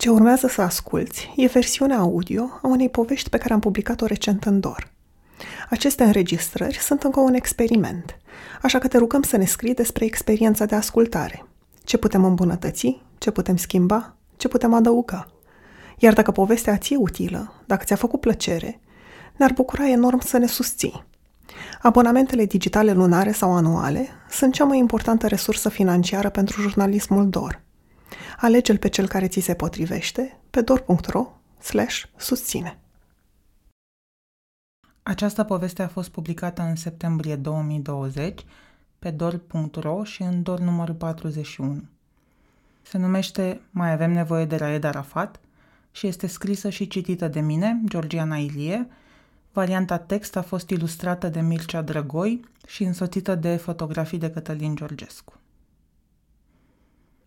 Ce urmează să asculți e versiunea audio a unei povești pe care am publicat-o recent în DOR. Aceste înregistrări sunt încă un experiment, așa că te rugăm să ne scrii despre experiența de ascultare. Ce putem îmbunătăți, ce putem schimba, ce putem adăuga. Iar dacă povestea ți e utilă, dacă ți-a făcut plăcere, ne-ar bucura enorm să ne susții. Abonamentele digitale lunare sau anuale sunt cea mai importantă resursă financiară pentru jurnalismul DOR – Alege-l pe cel care ți se potrivește pe dor.ro susține. Această poveste a fost publicată în septembrie 2020 pe dor.ro și în dor numărul 41. Se numește Mai avem nevoie de Raed Arafat și este scrisă și citită de mine, Georgiana Ilie. Varianta text a fost ilustrată de Mircea Drăgoi și însoțită de fotografii de Cătălin Georgescu.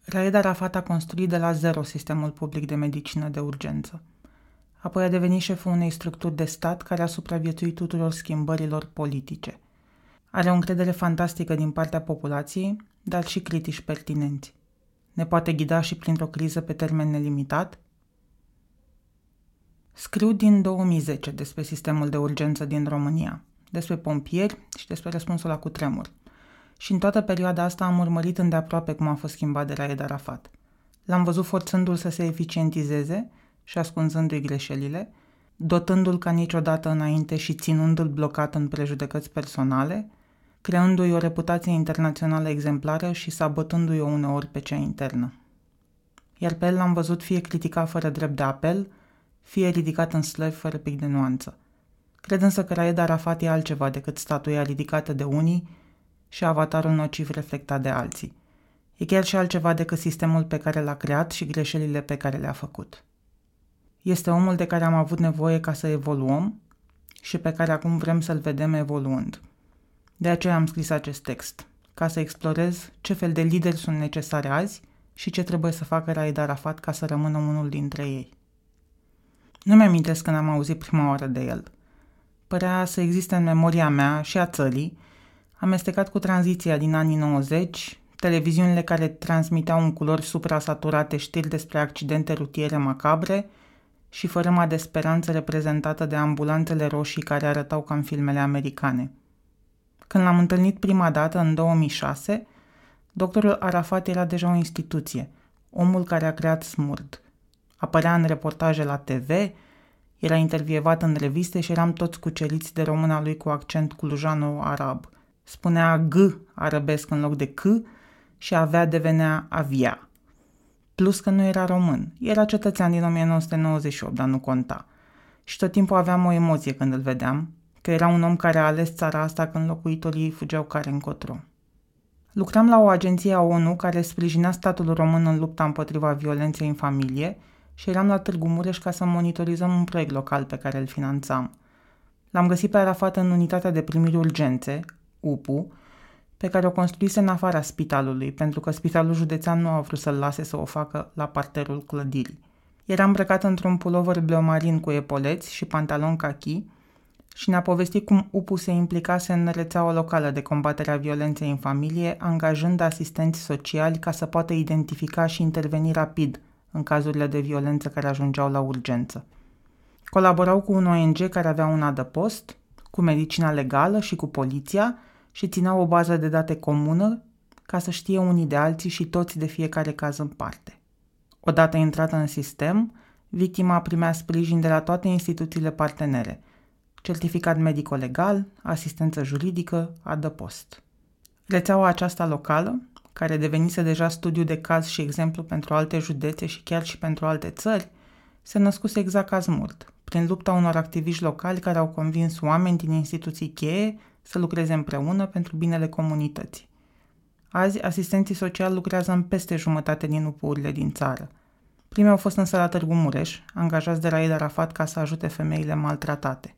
Raed Arafat a construit de la zero sistemul public de medicină de urgență. Apoi a devenit șeful unei structuri de stat care a supraviețuit tuturor schimbărilor politice. Are o încredere fantastică din partea populației, dar și critici pertinenți. Ne poate ghida și printr-o criză pe termen nelimitat? Scriu din 2010 despre sistemul de urgență din România, despre pompieri și despre răspunsul la cutremur – și în toată perioada asta am urmărit îndeaproape cum a fost schimbat de Raed Arafat. L-am văzut forțându-l să se eficientizeze și ascunzându-i greșelile, dotându-l ca niciodată înainte și ținându-l blocat în prejudecăți personale, creându-i o reputație internațională exemplară și sabotându-i o uneori pe cea internă. Iar pe el l-am văzut fie criticat fără drept de apel, fie ridicat în slăvi fără pic de nuanță. Cred însă că Raed Arafat e altceva decât statuia ridicată de unii și avatarul nociv reflectat de alții. E chiar și altceva decât sistemul pe care l-a creat și greșelile pe care le-a făcut. Este omul de care am avut nevoie ca să evoluăm și pe care acum vrem să-l vedem evoluând. De aceea am scris acest text, ca să explorez ce fel de lideri sunt necesare azi și ce trebuie să facă Raed Arafat ca să rămână unul dintre ei. Nu mi-amintesc când am auzit prima oară de el. Părea să existe în memoria mea și a țării amestecat cu tranziția din anii 90, televiziunile care transmiteau în culori suprasaturate știri despre accidente rutiere macabre și fărâma de speranță reprezentată de ambulanțele roșii care arătau ca în filmele americane. Când l-am întâlnit prima dată, în 2006, doctorul Arafat era deja o instituție, omul care a creat Smurd. Apărea în reportaje la TV, era intervievat în reviste și eram toți cuceriți de româna lui cu accent culujano-arab – spunea G arabesc în loc de C și avea devenea avia. Plus că nu era român. Era cetățean din 1998, dar nu conta. Și tot timpul aveam o emoție când îl vedeam, că era un om care a ales țara asta când locuitorii fugeau care încotro. Lucram la o agenție a ONU care sprijinea statul român în lupta împotriva violenței în familie și eram la Târgu Mureș ca să monitorizăm un proiect local pe care îl finanțam. L-am găsit pe Arafat în unitatea de primiri urgențe, UPU, pe care o construise în afara spitalului, pentru că spitalul județean nu a vrut să-l lase să o facă la parterul clădirii. Era îmbrăcat într-un pulover bleomarin cu epoleți și pantalon cachi și ne-a povestit cum UPU se implicase în rețeaua locală de combatere a violenței în familie, angajând asistenți sociali ca să poată identifica și interveni rapid în cazurile de violență care ajungeau la urgență. Colaborau cu un ONG care avea un adăpost, cu medicina legală și cu poliția și țineau o bază de date comună ca să știe unii de alții și toți de fiecare caz în parte. Odată intrată în sistem, victima primea sprijin de la toate instituțiile partenere, certificat medico-legal, asistență juridică, adăpost. Rețeaua aceasta locală, care devenise deja studiu de caz și exemplu pentru alte județe și chiar și pentru alte țări, se născuse exact ca smurt, prin lupta unor activiști locali care au convins oameni din instituții cheie să lucreze împreună pentru binele comunității. Azi, asistenții sociali lucrează în peste jumătate din upurile din țară. Primii au fost în sala Târgu Mureș, angajați de Raed Arafat ca să ajute femeile maltratate.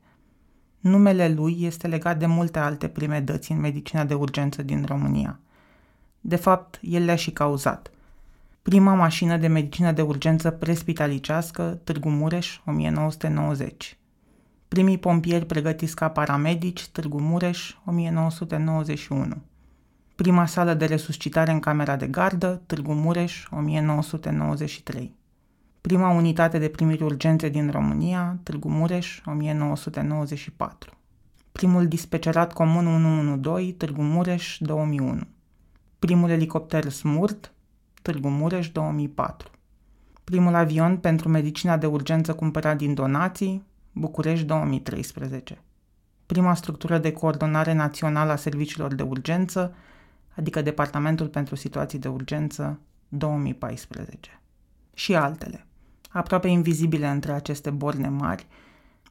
Numele lui este legat de multe alte prime dăți în medicina de urgență din România. De fapt, el le-a și cauzat. Prima mașină de medicină de urgență prespitalicească, Târgu Mureș, 1990. Primii pompieri pregătiți ca paramedici, Târgu Mureș, 1991. Prima sală de resuscitare în camera de gardă, Târgu Mureș, 1993. Prima unitate de primiri urgențe din România, Târgu Mureș, 1994. Primul dispecerat comun 112, Târgu Mureș, 2001. Primul elicopter Smurt, Târgu Mureș, 2004. Primul avion pentru medicina de urgență cumpărat din donații, București 2013. Prima structură de coordonare națională a serviciilor de urgență, adică Departamentul pentru Situații de Urgență 2014. Și altele, aproape invizibile între aceste borne mari,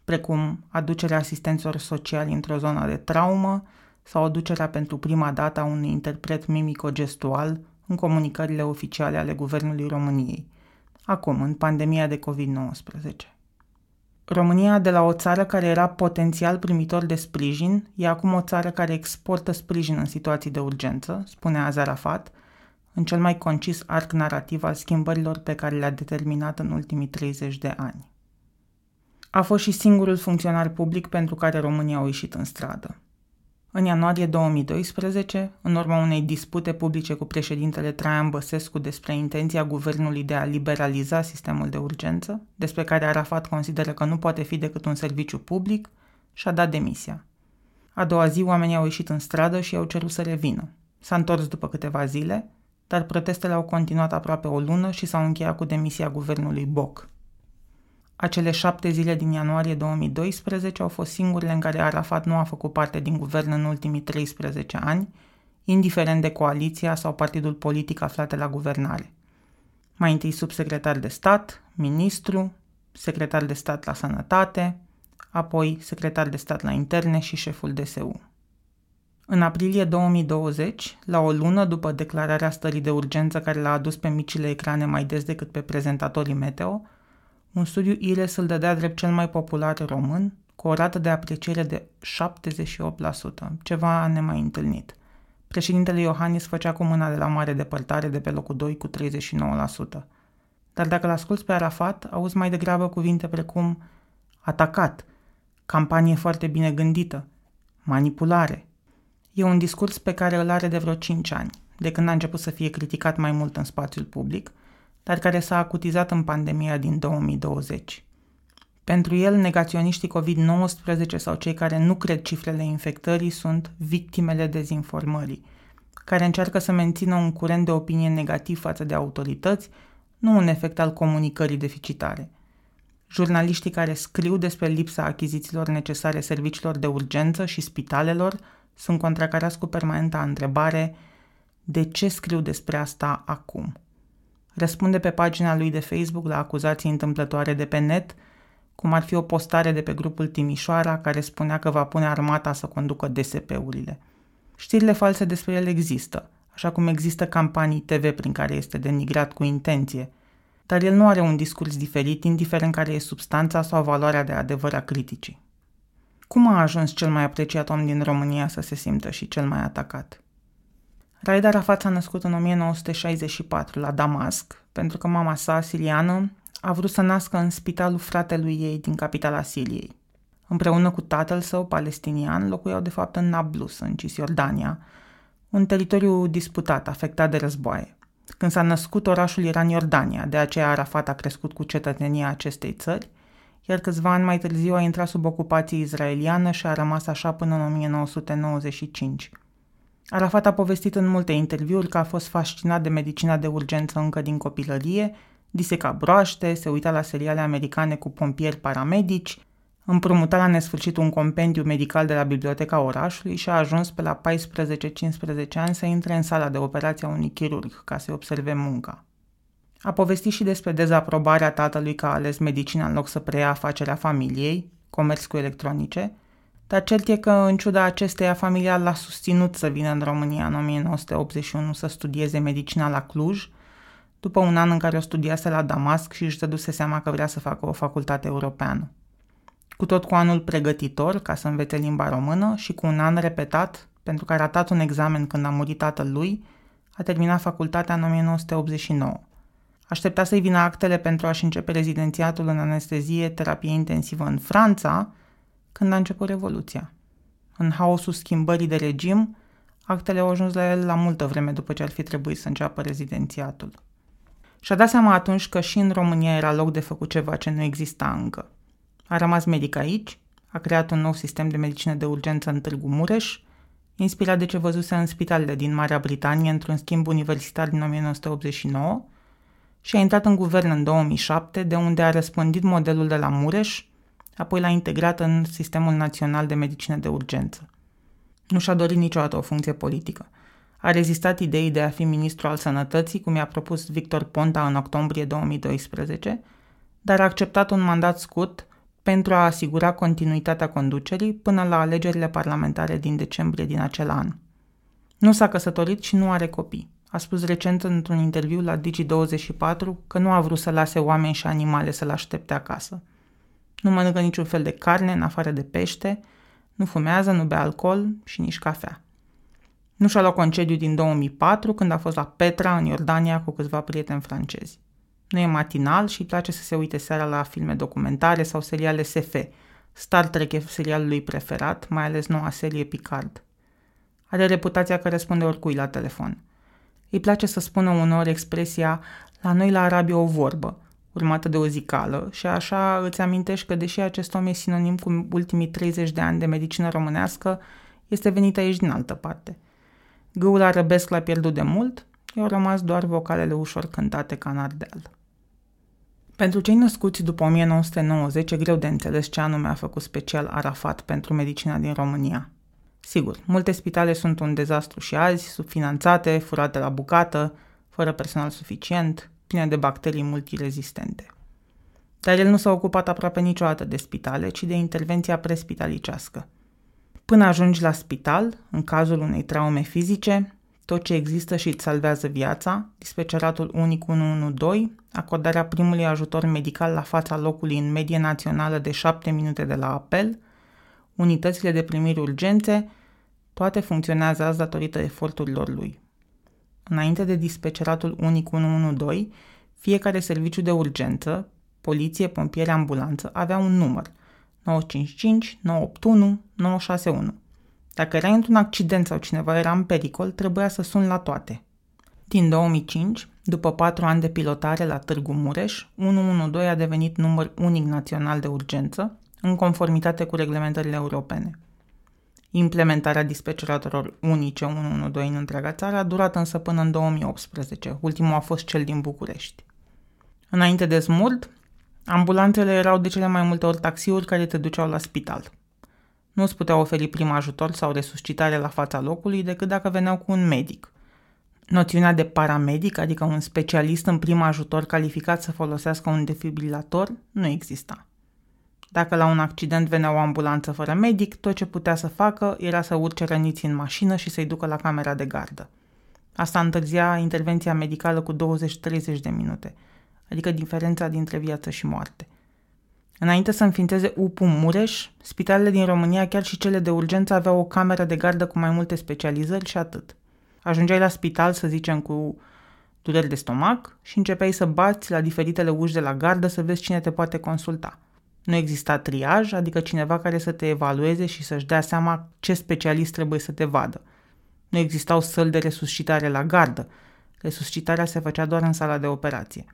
precum aducerea asistenților sociali într-o zonă de traumă sau aducerea pentru prima dată a unui interpret mimico-gestual în comunicările oficiale ale Guvernului României, acum, în pandemia de COVID-19. România, de la o țară care era potențial primitor de sprijin, e acum o țară care exportă sprijin în situații de urgență, spune Azarafat, în cel mai concis arc narrativ al schimbărilor pe care le-a determinat în ultimii 30 de ani. A fost și singurul funcționar public pentru care România au ieșit în stradă. În ianuarie 2012, în urma unei dispute publice cu președintele Traian Băsescu despre intenția guvernului de a liberaliza sistemul de urgență, despre care Arafat consideră că nu poate fi decât un serviciu public, și-a dat demisia. A doua zi, oamenii au ieșit în stradă și au cerut să revină. S-a întors după câteva zile, dar protestele au continuat aproape o lună și s-au încheiat cu demisia guvernului Boc. Acele șapte zile din ianuarie 2012 au fost singurele în care Arafat nu a făcut parte din guvern în ultimii 13 ani, indiferent de coaliția sau partidul politic aflate la guvernare. Mai întâi subsecretar de stat, ministru, secretar de stat la sănătate, apoi secretar de stat la interne și șeful DSU. În aprilie 2020, la o lună după declararea stării de urgență care l-a adus pe micile ecrane mai des decât pe prezentatorii meteo, un studiu IRES îl dădea drept cel mai popular român, cu o rată de apreciere de 78%, ceva nemai întâlnit. Președintele Iohannis făcea cu mâna de la mare depărtare de pe locul 2 cu 39%. Dar dacă l-asculți pe Arafat, auzi mai degrabă cuvinte precum atacat, campanie foarte bine gândită, manipulare. E un discurs pe care îl are de vreo 5 ani, de când a început să fie criticat mai mult în spațiul public – dar care s-a acutizat în pandemia din 2020. Pentru el, negaționiștii COVID-19 sau cei care nu cred cifrele infectării sunt victimele dezinformării, care încearcă să mențină un curent de opinie negativ față de autorități, nu un efect al comunicării deficitare. Jurnaliștii care scriu despre lipsa achizițiilor necesare serviciilor de urgență și spitalelor sunt contracarați cu permanenta întrebare de ce scriu despre asta acum? Răspunde pe pagina lui de Facebook la acuzații întâmplătoare de pe net, cum ar fi o postare de pe grupul Timișoara care spunea că va pune armata să conducă DSP-urile. Știrile false despre el există, așa cum există campanii TV prin care este denigrat cu intenție, dar el nu are un discurs diferit, indiferent care e substanța sau valoarea de adevăr a criticii. Cum a ajuns cel mai apreciat om din România să se simtă și cel mai atacat? Raed Arafat s-a născut în 1964 la Damasc, pentru că mama sa, siriană, a vrut să nască în spitalul fratelui ei din capitala Siriei. Împreună cu tatăl său, palestinian, locuiau de fapt în Nablus, în Cisjordania, un teritoriu disputat, afectat de războaie. Când s-a născut, orașul era în Iordania, de aceea Arafat a crescut cu cetățenia acestei țări, iar câțiva ani mai târziu a intrat sub ocupație izraeliană și a rămas așa până în 1995. Arafat a povestit în multe interviuri că a fost fascinat de medicina de urgență încă din copilărie, diseca broaște, se uita la seriale americane cu pompieri paramedici, împrumuta la nesfârșit un compendiu medical de la biblioteca orașului și a ajuns pe la 14-15 ani să intre în sala de operație a unui chirurg ca să observe munca. A povestit și despre dezaprobarea tatălui că a ales medicina în loc să preia afacerea familiei, comerț cu electronice, dar cert e că, în ciuda acesteia, familia l-a susținut să vină în România în 1981 să studieze medicina la Cluj, după un an în care o studiase la Damasc și își dăduse seama că vrea să facă o facultate europeană. Cu tot cu anul pregătitor ca să învețe limba română și cu un an repetat, pentru că a ratat un examen când a murit tatăl lui, a terminat facultatea în 1989. Aștepta să-i vină actele pentru a-și începe rezidențiatul în anestezie, terapie intensivă în Franța, când a început Revoluția. În haosul schimbării de regim, actele au ajuns la el la multă vreme după ce ar fi trebuit să înceapă rezidențiatul. Și-a dat seama atunci că și în România era loc de făcut ceva ce nu exista încă. A rămas medic aici, a creat un nou sistem de medicină de urgență în Târgu Mureș, inspirat de ce văzuse în spitalele din Marea Britanie într-un schimb universitar din 1989 și a intrat în guvern în 2007, de unde a răspândit modelul de la Mureș, apoi l-a integrat în Sistemul Național de Medicină de Urgență. Nu și-a dorit niciodată o funcție politică. A rezistat ideii de a fi ministru al sănătății, cum i-a propus Victor Ponta în octombrie 2012, dar a acceptat un mandat scurt pentru a asigura continuitatea conducerii până la alegerile parlamentare din decembrie din acel an. Nu s-a căsătorit și nu are copii. A spus recent într-un interviu la Digi24 că nu a vrut să lase oameni și animale să-l aștepte acasă. Nu mănâncă niciun fel de carne în afară de pește, nu fumează, nu bea alcool și nici cafea. Nu și-a luat concediu din 2004 când a fost la Petra, în Iordania, cu câțiva prieteni francezi. Nu e matinal și îi place să se uite seara la filme documentare sau seriale SF. Star Trek e serialul lui preferat, mai ales noua serie Picard. Are reputația că răspunde oricui la telefon. Îi place să spună uneori expresia la noi la Arabia o vorbă, urmată de o zicală și așa îți amintești că deși acest om e sinonim cu ultimii 30 de ani de medicină românească, este venit aici din altă parte. Gâul arăbesc l-a pierdut de mult, i-au rămas doar vocalele ușor cântate ca în ardeal. Pentru cei născuți după 1990 e greu de înțeles ce anume a făcut special Arafat pentru medicina din România. Sigur, multe spitale sunt un dezastru și azi, subfinanțate, furate la bucată, fără personal suficient, pline de bacterii multirezistente. Dar el nu s-a ocupat aproape niciodată de spitale, ci de intervenția prespitalicească. Până ajungi la spital, în cazul unei traume fizice, tot ce există și îți salvează viața, dispeceratul unic 112, acordarea primului ajutor medical la fața locului în medie națională de 7 minute de la apel, unitățile de primiri urgențe, toate funcționează azi datorită eforturilor lui. Înainte de dispeceratul unic 112, fiecare serviciu de urgență, poliție, pompieri, ambulanță, avea un număr 955, 981, 961. Dacă erai într-un accident sau cineva era în pericol, trebuia să suni la toate. Din 2005, după patru ani de pilotare la Târgu Mureș, 112 a devenit număr unic național de urgență, în conformitate cu reglementările europene. Implementarea dispeceratorilor unice 112 în întreaga țară a durat însă până în 2018, ultimul a fost cel din București. Înainte de smurt, ambulanțele erau de cele mai multe ori taxiuri care te duceau la spital. Nu îți putea oferi prim ajutor sau resuscitare la fața locului decât dacă veneau cu un medic. Noțiunea de paramedic, adică un specialist în prim ajutor calificat să folosească un defibrilator, nu exista. Dacă la un accident venea o ambulanță fără medic, tot ce putea să facă era să urce răniții în mașină și să-i ducă la camera de gardă. Asta întârzia intervenția medicală cu 20-30 de minute, adică diferența dintre viață și moarte. Înainte să înființeze UPU Mureș, spitalele din România, chiar și cele de urgență, aveau o cameră de gardă cu mai multe specializări și atât. Ajungeai la spital, să zicem, cu dureri de stomac și începeai să bați la diferitele uși de la gardă să vezi cine te poate consulta – nu exista triaj, adică cineva care să te evalueze și să-și dea seama ce specialist trebuie să te vadă. Nu existau săli de resuscitare la gardă. Resuscitarea se făcea doar în sala de operație.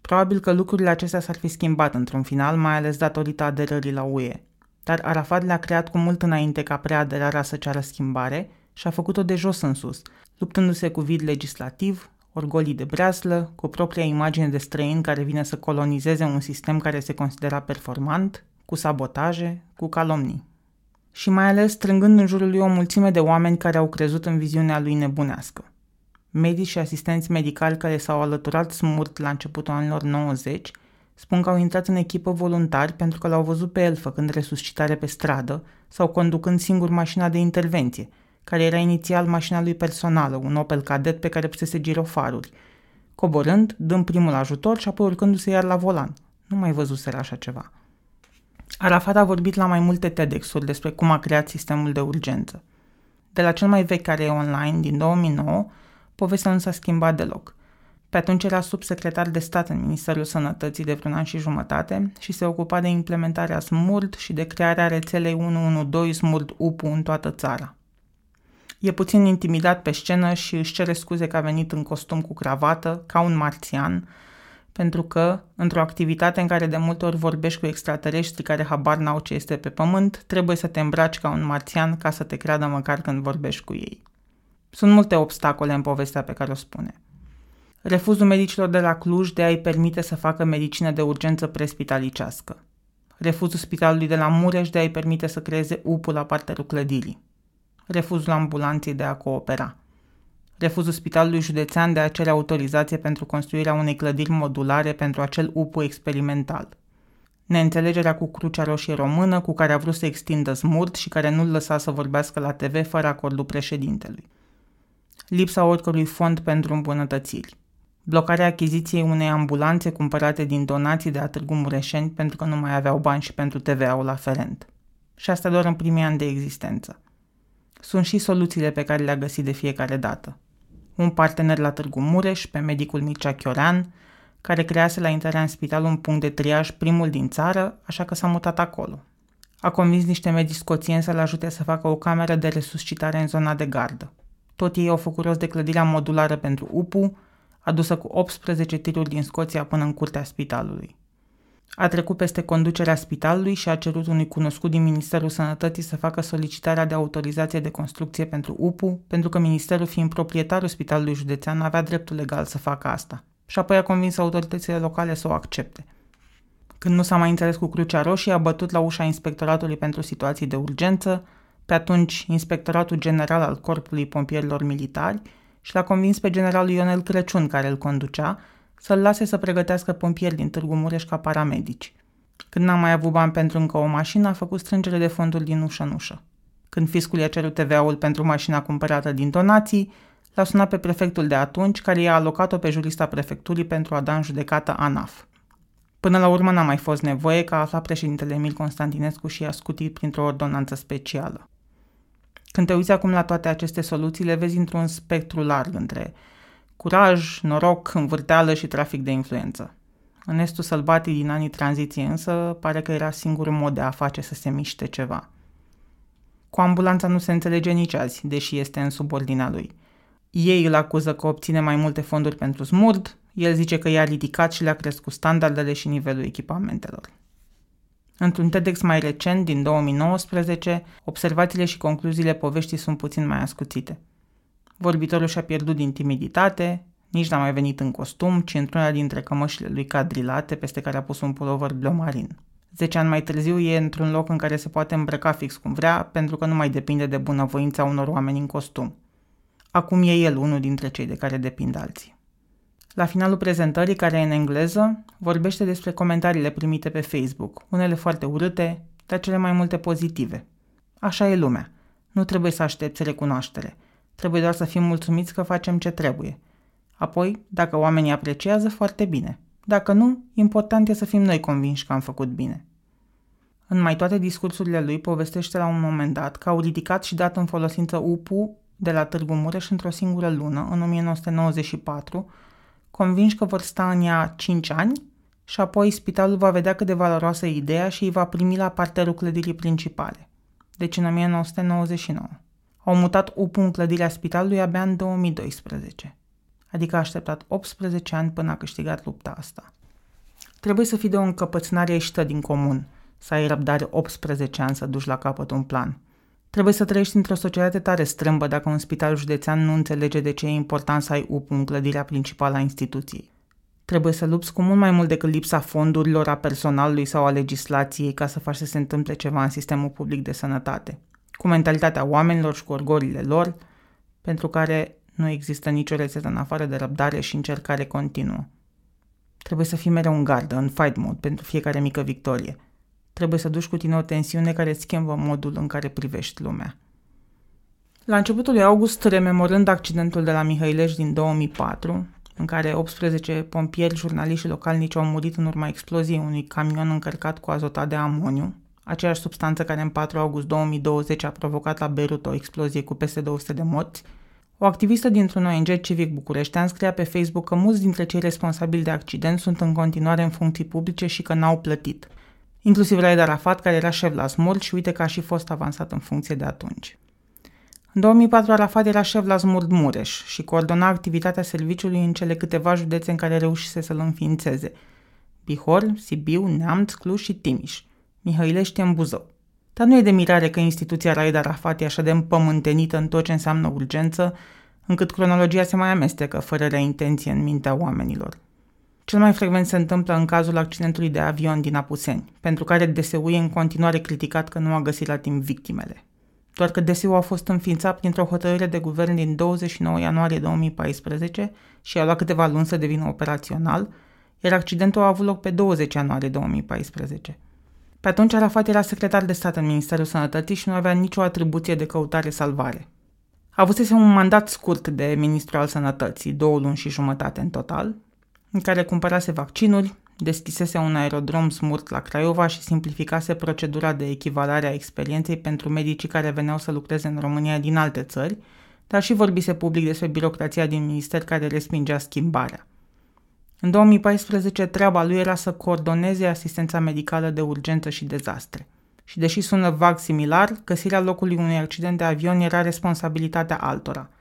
Probabil că lucrurile acestea s-ar fi schimbat într-un final, mai ales datorită aderării la UE. Dar Arafat le-a creat cu mult înainte ca preaderarea să ceară schimbare și a făcut-o de jos în sus, luptându-se cu vid legislativ, orgolii de breaslă, cu propria imagine de străin care vine să colonizeze un sistem care se considera performant, cu sabotaje, cu calomnii. Și mai ales strângând în jurul lui o mulțime de oameni care au crezut în viziunea lui nebunească. Medici și asistenți medicali care s-au alăturat smurt la începutul anilor 90 spun că au intrat în echipă voluntari pentru că l-au văzut pe el făcând resuscitare pe stradă sau conducând singur mașina de intervenție – care era inițial mașina lui personală, un Opel Cadet pe care pusese girofaruri, coborând, dând primul ajutor și apoi urcându-se iar la volan. Nu mai văzuseră așa ceva. Arafat a vorbit la mai multe TEDx-uri despre cum a creat sistemul de urgență. De la cel mai vechi care e online, din 2009, povestea nu s-a schimbat deloc. Pe atunci era subsecretar de stat în Ministerul Sănătății de vreun an și jumătate și se ocupa de implementarea SMURD și de crearea rețelei 112 SMURD UPU în toată țara. E puțin intimidat pe scenă și își cere scuze că a venit în costum cu cravată, ca un marțian, pentru că, într-o activitate în care de multe ori vorbești cu extraterestri care habar n-au ce este pe pământ, trebuie să te îmbraci ca un marțian ca să te creadă măcar când vorbești cu ei. Sunt multe obstacole în povestea pe care o spune. Refuzul medicilor de la Cluj de a-i permite să facă medicină de urgență prespitalicească. Refuzul spitalului de la Mureș de a-i permite să creeze upul la parterul clădirii. Refuzul ambulanței de a coopera refuzul Spitalului Județean de a cere autorizație pentru construirea unei clădiri modulare pentru acel UPU experimental. Neînțelegerea cu Crucea Roșie Română, cu care a vrut să extindă smurt și care nu-l lăsa să vorbească la TV fără acordul președintelui. Lipsa oricărui fond pentru îmbunătățiri. Blocarea achiziției unei ambulanțe cumpărate din donații de a Târgu Mureșeni pentru că nu mai aveau bani și pentru TVA-ul aferent. Și asta doar în primii ani de existență. Sunt și soluțiile pe care le-a găsit de fiecare dată un partener la Târgu Mureș, pe medicul Mircea Chiorean, care crease la intrarea în spital un punct de triaj primul din țară, așa că s-a mutat acolo. A convins niște medici scoțieni să-l ajute să facă o cameră de resuscitare în zona de gardă. Tot ei au făcut rost de clădirea modulară pentru UPU, adusă cu 18 tiruri din Scoția până în curtea spitalului. A trecut peste conducerea spitalului și a cerut unui cunoscut din Ministerul Sănătății să facă solicitarea de autorizație de construcție pentru UPU, pentru că Ministerul, fiind proprietarul Spitalului Județean, avea dreptul legal să facă asta. Și apoi a convins autoritățile locale să o accepte. Când nu s-a mai înțeles cu Crucea Roșie, a bătut la ușa Inspectoratului pentru Situații de Urgență, pe atunci Inspectoratul General al Corpului Pompierilor Militari, și l-a convins pe generalul Ionel Crăciun, care îl conducea, să-l lase să pregătească pompieri din Târgu Mureș ca paramedici. Când n-a mai avut bani pentru încă o mașină, a făcut strângere de fonduri din ușă în ușă. Când fiscul i-a cerut TVA-ul pentru mașina cumpărată din donații, l-a sunat pe prefectul de atunci, care i-a alocat-o pe jurista prefecturii pentru a da în judecată ANAF. Până la urmă n-a mai fost nevoie ca a aflat președintele Emil Constantinescu și i-a scutit printr-o ordonanță specială. Când te uiți acum la toate aceste soluții, le vezi într-un spectru larg între curaj, noroc, învârteală și trafic de influență. În estul sălbatic din anii tranziției însă, pare că era singurul mod de a face să se miște ceva. Cu ambulanța nu se înțelege nici azi, deși este în subordinea lui. Ei îl acuză că obține mai multe fonduri pentru smurd, el zice că i-a ridicat și le-a crescut standardele și nivelul echipamentelor. Într-un TEDx mai recent, din 2019, observațiile și concluziile poveștii sunt puțin mai ascuțite – Vorbitorul și-a pierdut din timiditate, nici n-a mai venit în costum, ci într-una dintre cămășile lui cadrilate, peste care a pus un pulover bleu marin. Zece ani mai târziu e într-un loc în care se poate îmbrăca fix cum vrea, pentru că nu mai depinde de bunăvoința unor oameni în costum. Acum e el unul dintre cei de care depind alții. La finalul prezentării, care e în engleză, vorbește despre comentariile primite pe Facebook, unele foarte urâte, dar cele mai multe pozitive. Așa e lumea. Nu trebuie să aștepți recunoaștere – Trebuie doar să fim mulțumiți că facem ce trebuie. Apoi, dacă oamenii apreciază, foarte bine. Dacă nu, important e să fim noi convinși că am făcut bine. În mai toate discursurile lui povestește la un moment dat că au ridicat și dat în folosință UPU de la Târgu Mureș într-o singură lună, în 1994, convinși că vor sta în ea 5 ani și apoi spitalul va vedea cât de valoroasă e ideea și îi va primi la parterul clădirii principale. Deci în 1999. Au mutat UPU în clădirea spitalului abia în 2012. Adică a așteptat 18 ani până a câștigat lupta asta. Trebuie să fii de o încăpățânare ieșită din comun, să ai răbdare 18 ani să duci la capăt un plan. Trebuie să trăiești într-o societate tare strâmbă dacă un spital județean nu înțelege de ce e important să ai UPU în clădirea principală a instituției. Trebuie să lupți cu mult mai mult decât lipsa fondurilor, a personalului sau a legislației ca să faci să se întâmple ceva în sistemul public de sănătate cu mentalitatea oamenilor și cu orgolile lor, pentru care nu există nicio rețetă în afară de răbdare și încercare continuă. Trebuie să fii mereu în gardă, în fight mode, pentru fiecare mică victorie. Trebuie să duci cu tine o tensiune care îți schimbă modul în care privești lumea. La începutul lui august, rememorând accidentul de la Mihăilești din 2004, în care 18 pompieri, jurnaliști și localnici au murit în urma exploziei unui camion încărcat cu azotat de amoniu, aceeași substanță care în 4 august 2020 a provocat la Beirut o explozie cu peste 200 de morți, o activistă dintr-un ONG civic bucureștean scria pe Facebook că mulți dintre cei responsabili de accident sunt în continuare în funcții publice și că n-au plătit. Inclusiv Raed Arafat, care era șef la SMUR și uite că a și fost avansat în funcție de atunci. În 2004, Arafat era șef la Smurd Mureș și coordona activitatea serviciului în cele câteva județe în care reușise să-l înființeze. Bihor, Sibiu, Neamț, Cluj și Timiș. Mihăilește în Buzău. Dar nu e de mirare că instituția Raed Arafat e așa de împământenită în tot ce înseamnă urgență, încât cronologia se mai amestecă fără rea intenție în mintea oamenilor. Cel mai frecvent se întâmplă în cazul accidentului de avion din Apuseni, pentru care DSU e în continuare criticat că nu a găsit la timp victimele. Doar că DSU a fost înființat printr-o hotărâre de guvern din 29 ianuarie 2014 și a luat câteva luni să devină operațional, iar accidentul a avut loc pe 20 ianuarie 2014. Pe atunci Arafat era secretar de stat în Ministerul Sănătății și nu avea nicio atribuție de căutare-salvare. Avusese un mandat scurt de ministru al sănătății, două luni și jumătate în total, în care cumpărase vaccinuri, deschisese un aerodrom smurt la Craiova și simplificase procedura de echivalare a experienței pentru medicii care veneau să lucreze în România din alte țări, dar și vorbise public despre birocrația din minister care respingea schimbarea. În 2014, treaba lui era să coordoneze asistența medicală de urgență și dezastre. Și deși sună vag similar, găsirea locului unui accident de avion era responsabilitatea altora –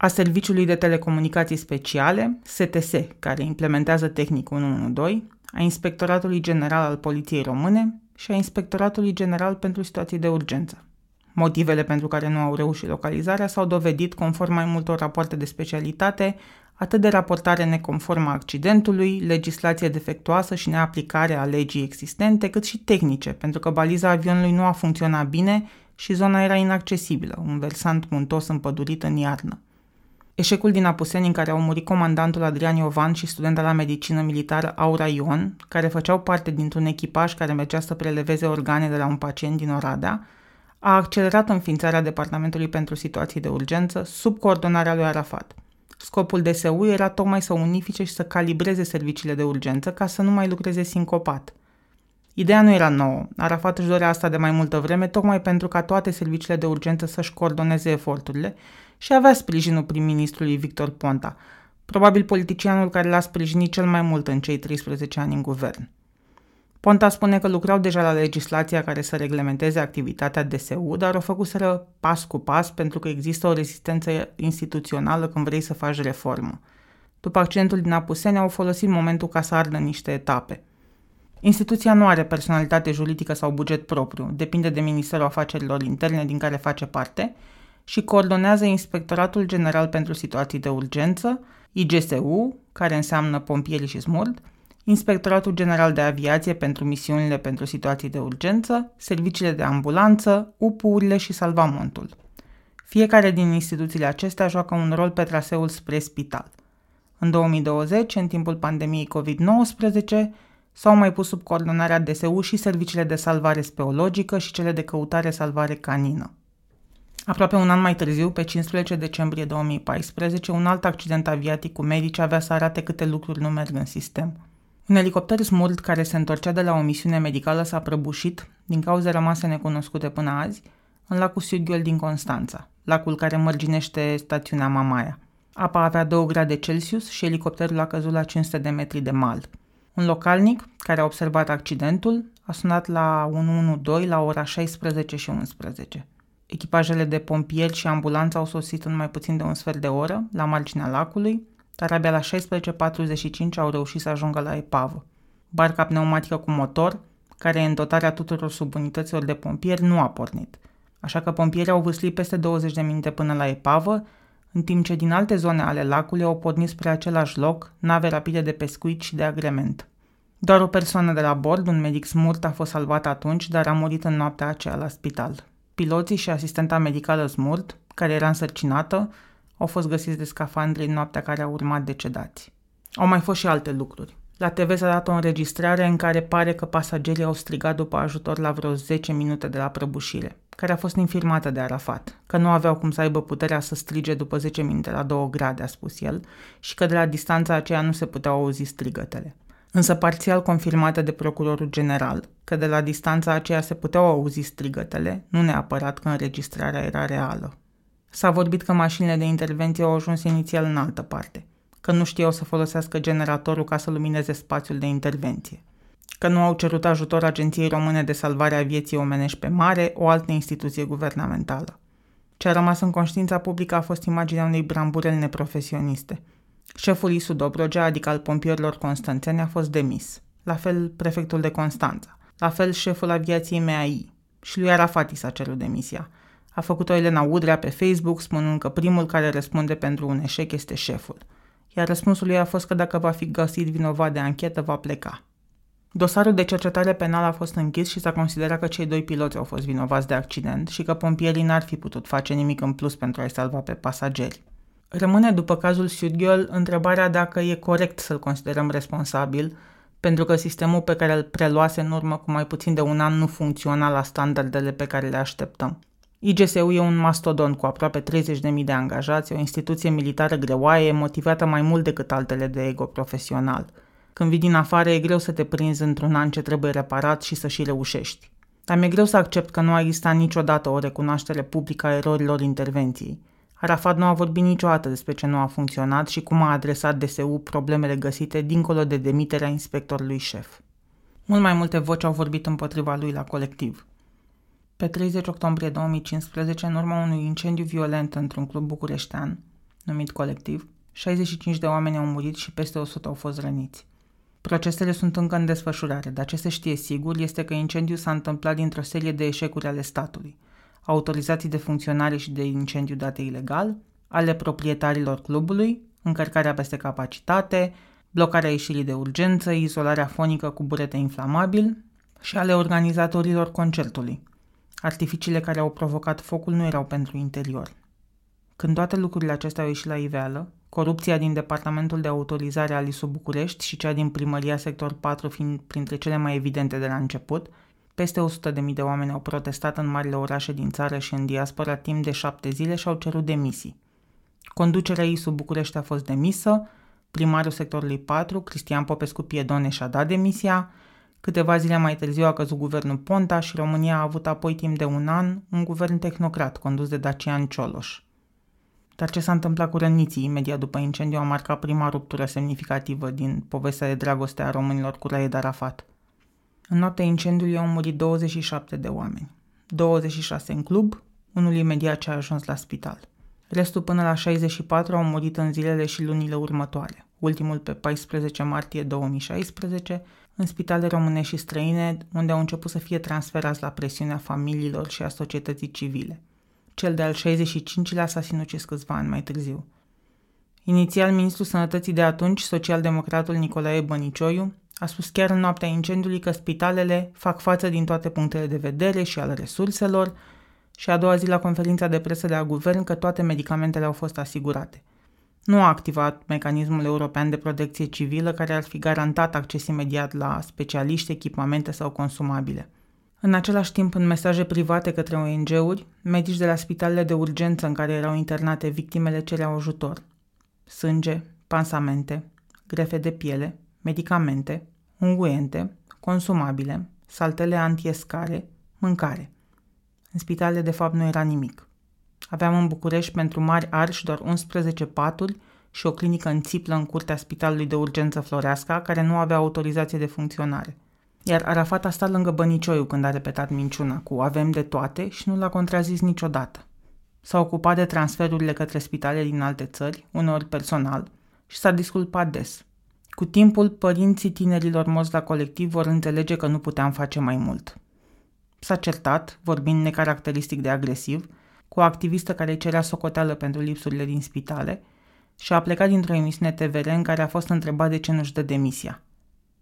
a Serviciului de Telecomunicații Speciale, STS, care implementează tehnic 112, a Inspectoratului General al Poliției Române și a Inspectoratului General pentru Situații de Urgență. Motivele pentru care nu au reușit localizarea s-au dovedit conform mai multor rapoarte de specialitate, atât de raportare neconformă a accidentului, legislație defectuoasă și neaplicare a legii existente, cât și tehnice, pentru că baliza avionului nu a funcționat bine și zona era inaccesibilă, un versant muntos împădurit în iarnă. Eșecul din Apuseni în care au murit comandantul Adrian Iovan și studenta la medicină militară Aura Ion, care făceau parte dintr-un echipaj care mergea să preleveze organe de la un pacient din Oradea, a accelerat înființarea Departamentului pentru Situații de Urgență sub coordonarea lui Arafat. Scopul DSU era tocmai să unifice și să calibreze serviciile de urgență ca să nu mai lucreze sincopat. Ideea nu era nouă. Arafat își dorea asta de mai multă vreme, tocmai pentru ca toate serviciile de urgență să-și coordoneze eforturile și avea sprijinul prim-ministrului Victor Ponta, probabil politicianul care l-a sprijinit cel mai mult în cei 13 ani în guvern. Ponta spune că lucrau deja la legislația care să reglementeze activitatea DSU, dar o făcuseră pas cu pas pentru că există o rezistență instituțională când vrei să faci reformă. După accidentul din Apuseni au folosit momentul ca să ardă niște etape. Instituția nu are personalitate juridică sau buget propriu, depinde de Ministerul Afacerilor Interne din care face parte și coordonează Inspectoratul General pentru Situații de Urgență, IGSU, care înseamnă pompieri și smurt, Inspectoratul General de Aviație pentru misiunile pentru situații de urgență, serviciile de ambulanță, UPU-urile și salvamontul. Fiecare din instituțiile acestea joacă un rol pe traseul spre spital. În 2020, în timpul pandemiei COVID-19, s-au mai pus sub coordonarea DSU și serviciile de salvare speologică și cele de căutare-salvare canină. Aproape un an mai târziu, pe 15 decembrie 2014, un alt accident aviatic cu medici avea să arate câte lucruri nu merg în sistem. Un elicopter smurt care se întorcea de la o misiune medicală s-a prăbușit, din cauze rămase necunoscute până azi, în lacul Siughiol din Constanța, lacul care mărginește stațiunea Mamaia. Apa avea 2 grade Celsius și elicopterul a căzut la 500 de metri de mal. Un localnic, care a observat accidentul, a sunat la 112 la ora 16 și 11. Echipajele de pompieri și ambulanță au sosit în mai puțin de un sfert de oră, la marginea lacului, dar abia la 16.45 au reușit să ajungă la epavă. Barca pneumatică cu motor, care e în dotarea tuturor subunităților de pompieri, nu a pornit. Așa că pompierii au vâslit peste 20 de minute până la epavă, în timp ce din alte zone ale lacului au pornit spre același loc nave rapide de pescuit și de agrement. Doar o persoană de la bord, un medic smurt, a fost salvat atunci, dar a murit în noaptea aceea la spital. Piloții și asistenta medicală Smurt, care era însărcinată, au fost găsiți de scafandri în noaptea care a urmat decedați. Au mai fost și alte lucruri. La TV s-a dat o înregistrare în care pare că pasagerii au strigat după ajutor la vreo 10 minute de la prăbușire, care a fost infirmată de Arafat, că nu aveau cum să aibă puterea să strige după 10 minute la 2 grade, a spus el, și că de la distanța aceea nu se puteau auzi strigătele însă parțial confirmată de procurorul general, că de la distanța aceea se puteau auzi strigătele, nu neapărat că înregistrarea era reală. S-a vorbit că mașinile de intervenție au ajuns inițial în altă parte, că nu știau să folosească generatorul ca să lumineze spațiul de intervenție, că nu au cerut ajutor Agenției Române de Salvare a Vieții Omenești pe Mare, o altă instituție guvernamentală. Ce a rămas în conștiința publică a fost imaginea unei brambureli neprofesioniste. Șeful Isu Dobrogea, adică al pompierilor constanțeni, a fost demis. La fel prefectul de Constanța. La fel șeful aviației MAI. Și lui Arafati s-a cerut demisia. A făcut-o Elena Udrea pe Facebook, spunând că primul care răspunde pentru un eșec este șeful. Iar răspunsul lui a fost că dacă va fi găsit vinovat de anchetă, va pleca. Dosarul de cercetare penală a fost închis și s-a considerat că cei doi piloți au fost vinovați de accident și că pompierii n-ar fi putut face nimic în plus pentru a-i salva pe pasageri. Rămâne după cazul Sudghiol întrebarea dacă e corect să-l considerăm responsabil, pentru că sistemul pe care îl preluase în urmă cu mai puțin de un an nu funcționa la standardele pe care le așteptăm. IGSU e un mastodon cu aproape 30.000 de angajați, o instituție militară greoaie, motivată mai mult decât altele de ego profesional – când vii din afară, e greu să te prinzi într-un an ce trebuie reparat și să și reușești. Dar mi-e greu să accept că nu a existat niciodată o recunoaștere publică a erorilor intervenției. Arafat nu a vorbit niciodată despre ce nu a funcționat și cum a adresat DSU problemele găsite dincolo de demiterea inspectorului șef. Mult mai multe voci au vorbit împotriva lui la colectiv. Pe 30 octombrie 2015, în urma unui incendiu violent într-un club bucureștean, numit Colectiv, 65 de oameni au murit și peste 100 au fost răniți. Procesele sunt încă în desfășurare, dar ce se știe sigur este că incendiul s-a întâmplat dintr-o serie de eșecuri ale statului. Autorizații de funcționare și de incendiu date ilegal, ale proprietarilor clubului, încărcarea peste capacitate, blocarea ieșirii de urgență, izolarea fonică cu burete inflamabil și ale organizatorilor concertului. Artificiile care au provocat focul nu erau pentru interior. Când toate lucrurile acestea au ieșit la iveală, corupția din Departamentul de Autorizare al ISU București și cea din Primăria Sector 4 fiind printre cele mai evidente de la început, peste 100.000 de oameni au protestat în marile orașe din țară și în diaspora timp de șapte zile și au cerut demisii. Conducerea ISU București a fost demisă, primarul sectorului 4, Cristian Popescu Piedone, și-a dat demisia, câteva zile mai târziu a căzut guvernul Ponta și România a avut apoi timp de un an un guvern tehnocrat condus de Dacian Cioloș. Dar ce s-a întâmplat cu răniții imediat după incendiu a marcat prima ruptură semnificativă din povestea de dragoste a românilor cu Raed Arafat. În noaptea incendiului au murit 27 de oameni. 26 în club, unul imediat ce a ajuns la spital. Restul până la 64 au murit în zilele și lunile următoare, ultimul pe 14 martie 2016, în spitale românești și străine, unde au început să fie transferați la presiunea familiilor și a societății civile – cel de-al 65-lea s-a sinucis câțiva ani mai târziu. Inițial, ministrul sănătății de atunci, socialdemocratul Nicolae Bănicioiu, a spus chiar în noaptea incendiului că spitalele fac față din toate punctele de vedere și al resurselor și a doua zi la conferința de presă de la guvern că toate medicamentele au fost asigurate. Nu a activat mecanismul european de protecție civilă care ar fi garantat acces imediat la specialiști, echipamente sau consumabile. În același timp, în mesaje private către ONG-uri, medici de la spitalele de urgență în care erau internate victimele cereau ajutor. Sânge, pansamente, grefe de piele, medicamente, unguente, consumabile, saltele antiescare, mâncare. În spitale, de fapt, nu era nimic. Aveam în București pentru mari arși doar 11 paturi și o clinică în țiplă în curtea spitalului de urgență Floreasca, care nu avea autorizație de funcționare – iar Arafat a stat lângă Bănicioiu când a repetat minciuna cu avem de toate și nu l-a contrazis niciodată. S-a ocupat de transferurile către spitale din alte țări, uneori personal, și s-a disculpat des. Cu timpul, părinții tinerilor morți la colectiv vor înțelege că nu puteam face mai mult. S-a certat, vorbind necaracteristic de agresiv, cu o activistă care cerea socoteală pentru lipsurile din spitale și a plecat dintr-o emisiune TVR în care a fost întrebat de ce nu-și dă demisia –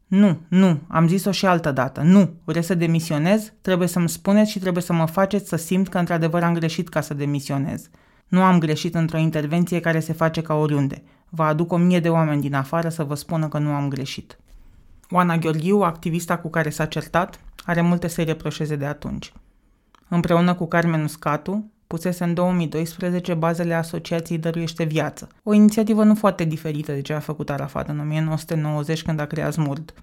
nu, nu, am zis-o și altă dată. Nu, vreți să demisionez? Trebuie să-mi spuneți și trebuie să mă faceți să simt că într-adevăr am greșit ca să demisionez. Nu am greșit într-o intervenție care se face ca oriunde. Vă aduc o mie de oameni din afară să vă spună că nu am greșit. Oana Gheorghiu, activista cu care s-a certat, are multe să-i reproșeze de atunci. Împreună cu Carmen Uscatu, pusese în 2012 bazele Asociației Dăruiește Viață, o inițiativă nu foarte diferită de ce a făcut Arafat în 1990 când a creat SMURD.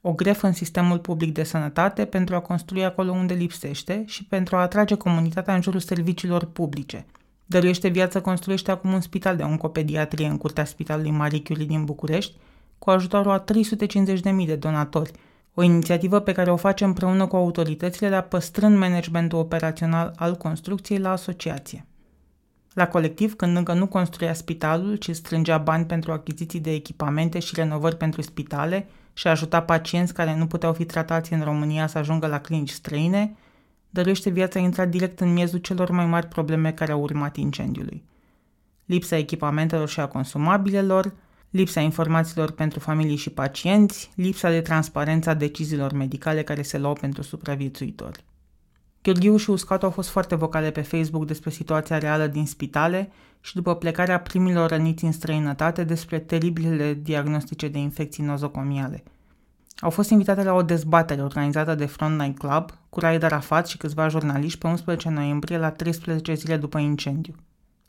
O grefă în sistemul public de sănătate pentru a construi acolo unde lipsește și pentru a atrage comunitatea în jurul serviciilor publice. Dăruiește Viață construiește acum un spital de oncopediatrie în curtea Spitalului Marie Curie din București, cu ajutorul a 350.000 de donatori – o inițiativă pe care o face împreună cu autoritățile, dar păstrând managementul operațional al construcției la asociație. La colectiv, când încă nu construia spitalul, ci strângea bani pentru achiziții de echipamente și renovări pentru spitale și ajuta pacienți care nu puteau fi tratați în România să ajungă la clinici străine, dăruiește viața a intrat direct în miezul celor mai mari probleme care au urmat incendiului. Lipsa echipamentelor și a consumabilelor, lipsa informațiilor pentru familii și pacienți, lipsa de transparență a deciziilor medicale care se luau pentru supraviețuitori. Gheorghiu și Uscatu au fost foarte vocale pe Facebook despre situația reală din spitale și după plecarea primilor răniți în străinătate despre teribilele diagnostice de infecții nozocomiale. Au fost invitate la o dezbatere organizată de Frontline Club cu Raed Arafat și câțiva jurnaliști pe 11 noiembrie la 13 zile după incendiu.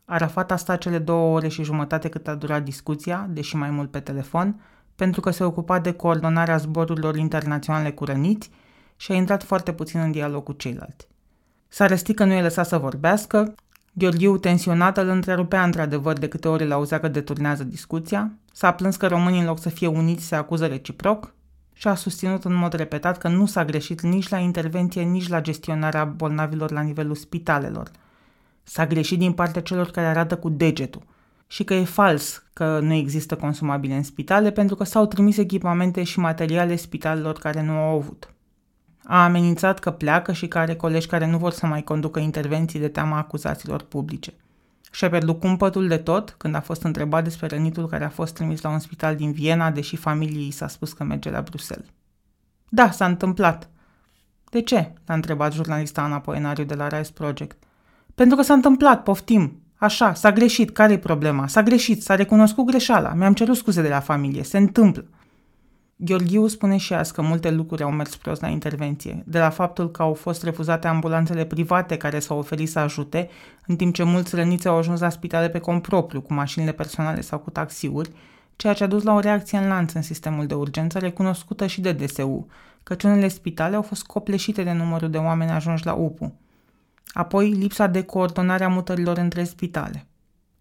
Arafat a stat cele două ore și jumătate cât a durat discuția, deși mai mult pe telefon, pentru că se ocupa de coordonarea zborurilor internaționale cu răniți și a intrat foarte puțin în dialog cu ceilalți. S-a răstit că nu e lăsat să vorbească, Gheorghiu, tensionat, îl întrerupea într-adevăr de câte ori îl auzea că deturnează discuția, s-a plâns că românii în loc să fie uniți se acuză reciproc și a susținut în mod repetat că nu s-a greșit nici la intervenție, nici la gestionarea bolnavilor la nivelul spitalelor. S-a greșit din partea celor care arată cu degetul și că e fals că nu există consumabile în spitale pentru că s-au trimis echipamente și materiale spitalelor care nu au avut. A amenințat că pleacă și că are colegi care nu vor să mai conducă intervenții de teama acuzațiilor publice. Și-a pierdut cumpătul de tot când a fost întrebat despre rănitul care a fost trimis la un spital din Viena, deși familiei s-a spus că merge la Bruxelles. Da, s-a întâmplat. De ce? l-a întrebat jurnalista Ana Poenariu de la Rise Project. Pentru că s-a întâmplat, poftim. Așa, s-a greșit, care e problema? S-a greșit, s-a recunoscut greșeala, mi-am cerut scuze de la familie, se întâmplă. Gheorghiu spune și azi că multe lucruri au mers prost la intervenție, de la faptul că au fost refuzate ambulanțele private care s-au oferit să ajute, în timp ce mulți răniți au ajuns la spitale pe cont propriu, cu mașinile personale sau cu taxiuri, ceea ce a dus la o reacție în lanț în sistemul de urgență recunoscută și de DSU, căci unele spitale au fost copleșite de numărul de oameni ajunși la UPU. Apoi, lipsa de coordonare a mutărilor între spitale.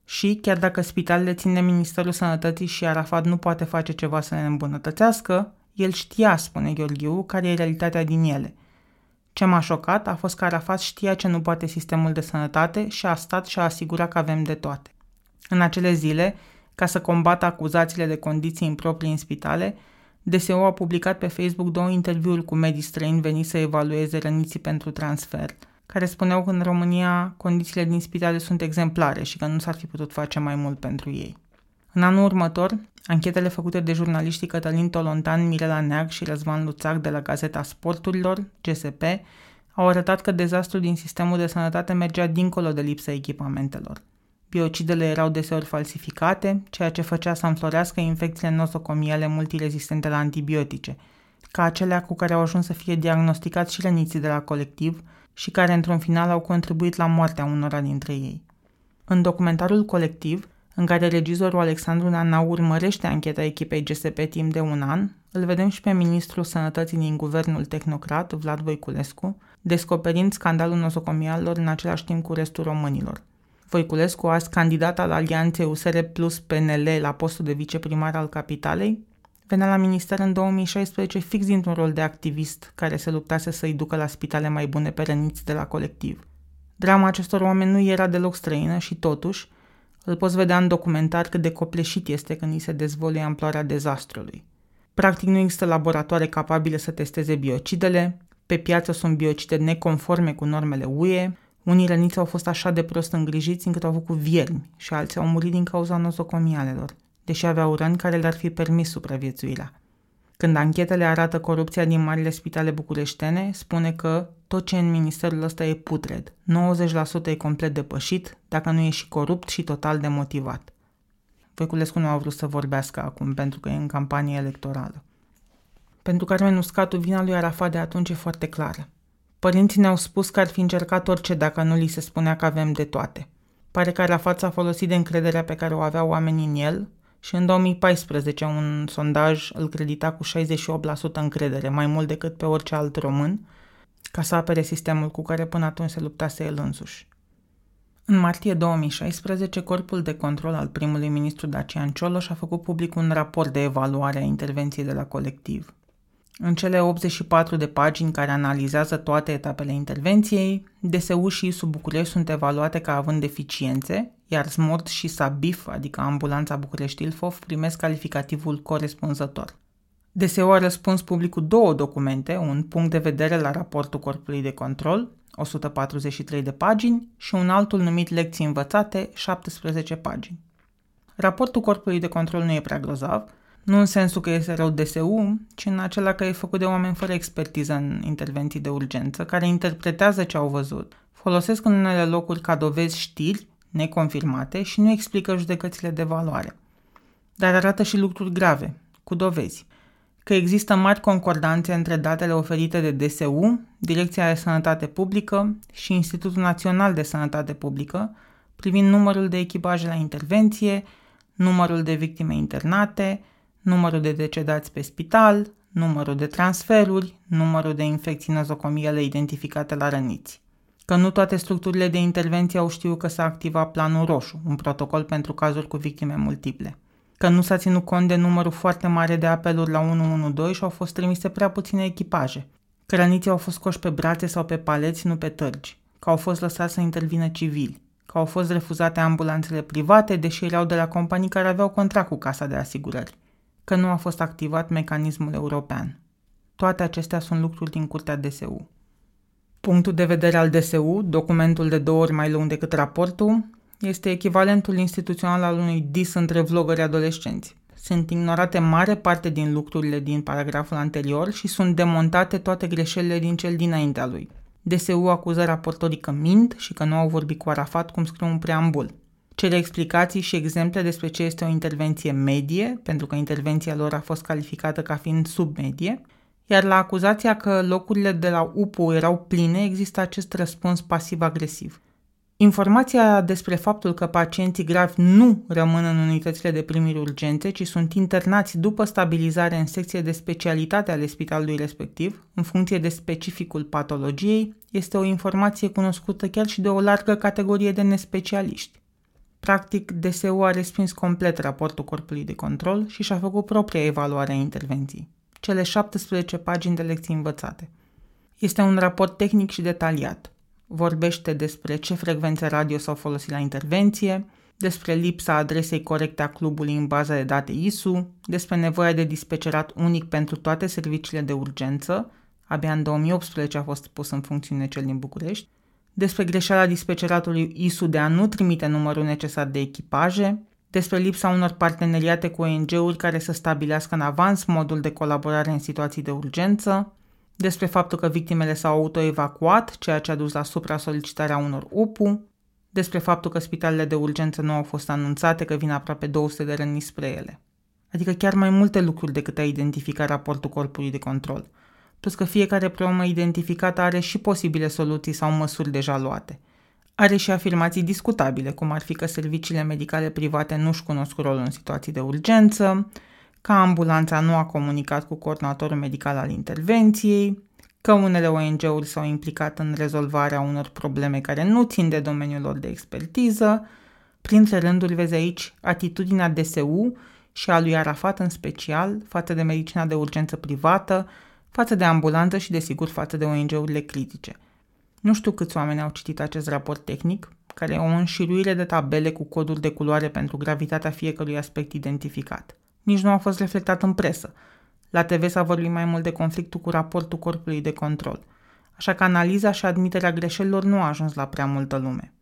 Și, chiar dacă spitalele țin de Ministerul Sănătății și Arafat nu poate face ceva să ne îmbunătățească, el știa, spune Gheorghiu, care e realitatea din ele. Ce m-a șocat a fost că Arafat știa ce nu poate sistemul de sănătate și a stat și a asigurat că avem de toate. În acele zile, ca să combată acuzațiile de condiții improprii în spitale, DSO a publicat pe Facebook două interviuri cu medii străini veniți să evalueze răniții pentru transfer – care spuneau că în România condițiile din spitale sunt exemplare și că nu s-ar fi putut face mai mult pentru ei. În anul următor, anchetele făcute de jurnaliștii Cătălin Tolontan, Mirela Neag și Răzvan Luțac de la Gazeta Sporturilor, GSP, au arătat că dezastrul din sistemul de sănătate mergea dincolo de lipsa echipamentelor. Biocidele erau deseori falsificate, ceea ce făcea să înflorească infecțiile nosocomiale multirezistente la antibiotice, ca acelea cu care au ajuns să fie diagnosticați și răniții de la colectiv, și care într-un final au contribuit la moartea unora dintre ei. În documentarul colectiv, în care regizorul Alexandru Nana urmărește ancheta echipei GSP timp de un an, îl vedem și pe ministrul sănătății din guvernul tehnocrat, Vlad Voiculescu, descoperind scandalul nosocomialelor în același timp cu restul românilor. Voiculescu, azi candidat al alianței USR plus PNL la postul de viceprimar al capitalei, venea la minister în 2016 fix dintr-un rol de activist care se luptase să-i ducă la spitale mai bune pe răniți de la colectiv. Drama acestor oameni nu era deloc străină și totuși îl poți vedea în documentar cât de copleșit este când îi se dezvoluie amploarea dezastrului. Practic nu există laboratoare capabile să testeze biocidele, pe piață sunt biocide neconforme cu normele UE, unii răniți au fost așa de prost îngrijiți încât au avut cu viermi și alții au murit din cauza nozocomialelor deși aveau răni care le-ar fi permis supraviețuirea. Când anchetele arată corupția din marile spitale bucureștene, spune că tot ce în ministerul ăsta e putred, 90% e complet depășit, dacă nu e și corupt și total demotivat. Voiculescu nu a vrut să vorbească acum pentru că e în campanie electorală. Pentru Carmen Uscatu, vina lui Arafat de atunci e foarte clară. Părinții ne-au spus că ar fi încercat orice dacă nu li se spunea că avem de toate. Pare că Arafat s-a folosit de încrederea pe care o aveau oamenii în el și în 2014 un sondaj îl credita cu 68% încredere, mai mult decât pe orice alt român, ca să apere sistemul cu care până atunci se luptase el însuși. În martie 2016, Corpul de Control al primului ministru Dacian Cioloș a făcut public un raport de evaluare a intervenției de la colectiv. În cele 84 de pagini care analizează toate etapele intervenției, DSU și ISU București sunt evaluate ca având deficiențe, iar SMORT și SABIF, adică Ambulanța București Ilfov, primesc calificativul corespunzător. DSU a răspuns public cu două documente, un punct de vedere la raportul Corpului de Control, 143 de pagini, și un altul numit Lecții învățate, 17 pagini. Raportul Corpului de Control nu e prea grozav, nu în sensul că este rău DSU, ci în acela că e făcut de oameni fără expertiză în intervenții de urgență, care interpretează ce au văzut, folosesc în unele locuri ca dovezi știri neconfirmate și nu explică judecățile de valoare. Dar arată și lucruri grave, cu dovezi. Că există mari concordanțe între datele oferite de DSU, Direcția de Sănătate Publică și Institutul Național de Sănătate Publică, privind numărul de echipaje la intervenție, numărul de victime internate, numărul de decedați pe spital, numărul de transferuri, numărul de infecții nozocomiale identificate la răniți. Că nu toate structurile de intervenție au știut că s-a activat planul roșu, un protocol pentru cazuri cu victime multiple. Că nu s-a ținut cont de numărul foarte mare de apeluri la 112 și au fost trimise prea puține echipaje. Că răniții au fost coși pe brațe sau pe paleți, nu pe tărgi. Că au fost lăsați să intervină civili. Că au fost refuzate ambulanțele private, deși erau de la companii care aveau contract cu casa de asigurări că nu a fost activat mecanismul european. Toate acestea sunt lucruri din curtea DSU. Punctul de vedere al DSU, documentul de două ori mai lung decât raportul, este echivalentul instituțional al unui dis între vlogări adolescenți. Sunt ignorate mare parte din lucrurile din paragraful anterior și sunt demontate toate greșelile din cel dinaintea lui. DSU acuză raportorii că mint și că nu au vorbit cu Arafat cum scriu un preambul cere explicații și exemple despre ce este o intervenție medie, pentru că intervenția lor a fost calificată ca fiind submedie, iar la acuzația că locurile de la UPU erau pline, există acest răspuns pasiv-agresiv. Informația despre faptul că pacienții gravi nu rămân în unitățile de primiri urgențe, ci sunt internați după stabilizare în secție de specialitate ale spitalului respectiv, în funcție de specificul patologiei, este o informație cunoscută chiar și de o largă categorie de nespecialiști. Practic, DSU a respins complet raportul corpului de control și și-a făcut propria evaluare a intervenției, cele 17 pagini de lecții învățate. Este un raport tehnic și detaliat. Vorbește despre ce frecvențe radio s-au folosit la intervenție, despre lipsa adresei corecte a clubului în baza de date ISU, despre nevoia de dispecerat unic pentru toate serviciile de urgență, abia în 2018 a fost pus în funcțiune cel din București, despre greșeala dispeceratului ISU de a nu trimite numărul necesar de echipaje, despre lipsa unor parteneriate cu ONG-uri care să stabilească în avans modul de colaborare în situații de urgență, despre faptul că victimele s-au autoevacuat, ceea ce a dus la supra-solicitarea unor UPU, despre faptul că spitalele de urgență nu au fost anunțate că vin aproape 200 de răniți spre ele. Adică chiar mai multe lucruri decât a identificat raportul corpului de control – plus că fiecare problemă identificată are și posibile soluții sau măsuri deja luate. Are și afirmații discutabile, cum ar fi că serviciile medicale private nu-și cunosc rolul în situații de urgență, că ambulanța nu a comunicat cu coordonatorul medical al intervenției, că unele ONG-uri s-au implicat în rezolvarea unor probleme care nu țin de domeniul lor de expertiză. Printre rânduri vezi aici atitudinea DSU și a lui Arafat în special față de medicina de urgență privată, față de ambulanță și, desigur, față de ONG-urile critice. Nu știu câți oameni au citit acest raport tehnic, care e o înșiruire de tabele cu coduri de culoare pentru gravitatea fiecărui aspect identificat. Nici nu a fost reflectat în presă. La TV s-a vorbit mai mult de conflictul cu raportul corpului de control, așa că analiza și admiterea greșelilor nu a ajuns la prea multă lume.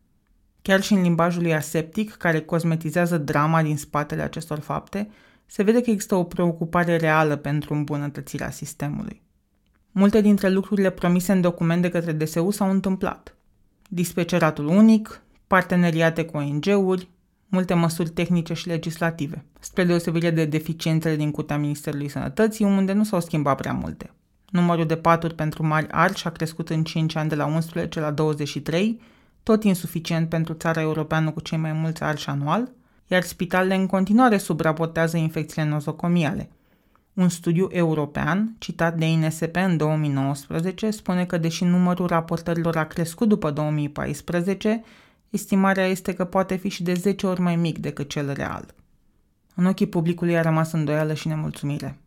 Chiar și în limbajul lui aseptic, care cosmetizează drama din spatele acestor fapte, se vede că există o preocupare reală pentru îmbunătățirea sistemului. Multe dintre lucrurile promise în document de către DSU s-au întâmplat. Dispeceratul unic, parteneriate cu ONG-uri, multe măsuri tehnice și legislative, spre deosebire de deficiențele din curtea Ministerului Sănătății, unde nu s-au schimbat prea multe. Numărul de paturi pentru mari arși a crescut în 5 ani de la 11 la 23, tot insuficient pentru țara europeană cu cei mai mulți arși anual, iar spitalele în continuare subraportează infecțiile nozocomiale. Un studiu european, citat de INSP în 2019, spune că deși numărul raportărilor a crescut după 2014, estimarea este că poate fi și de 10 ori mai mic decât cel real. În ochii publicului a rămas îndoială și nemulțumire.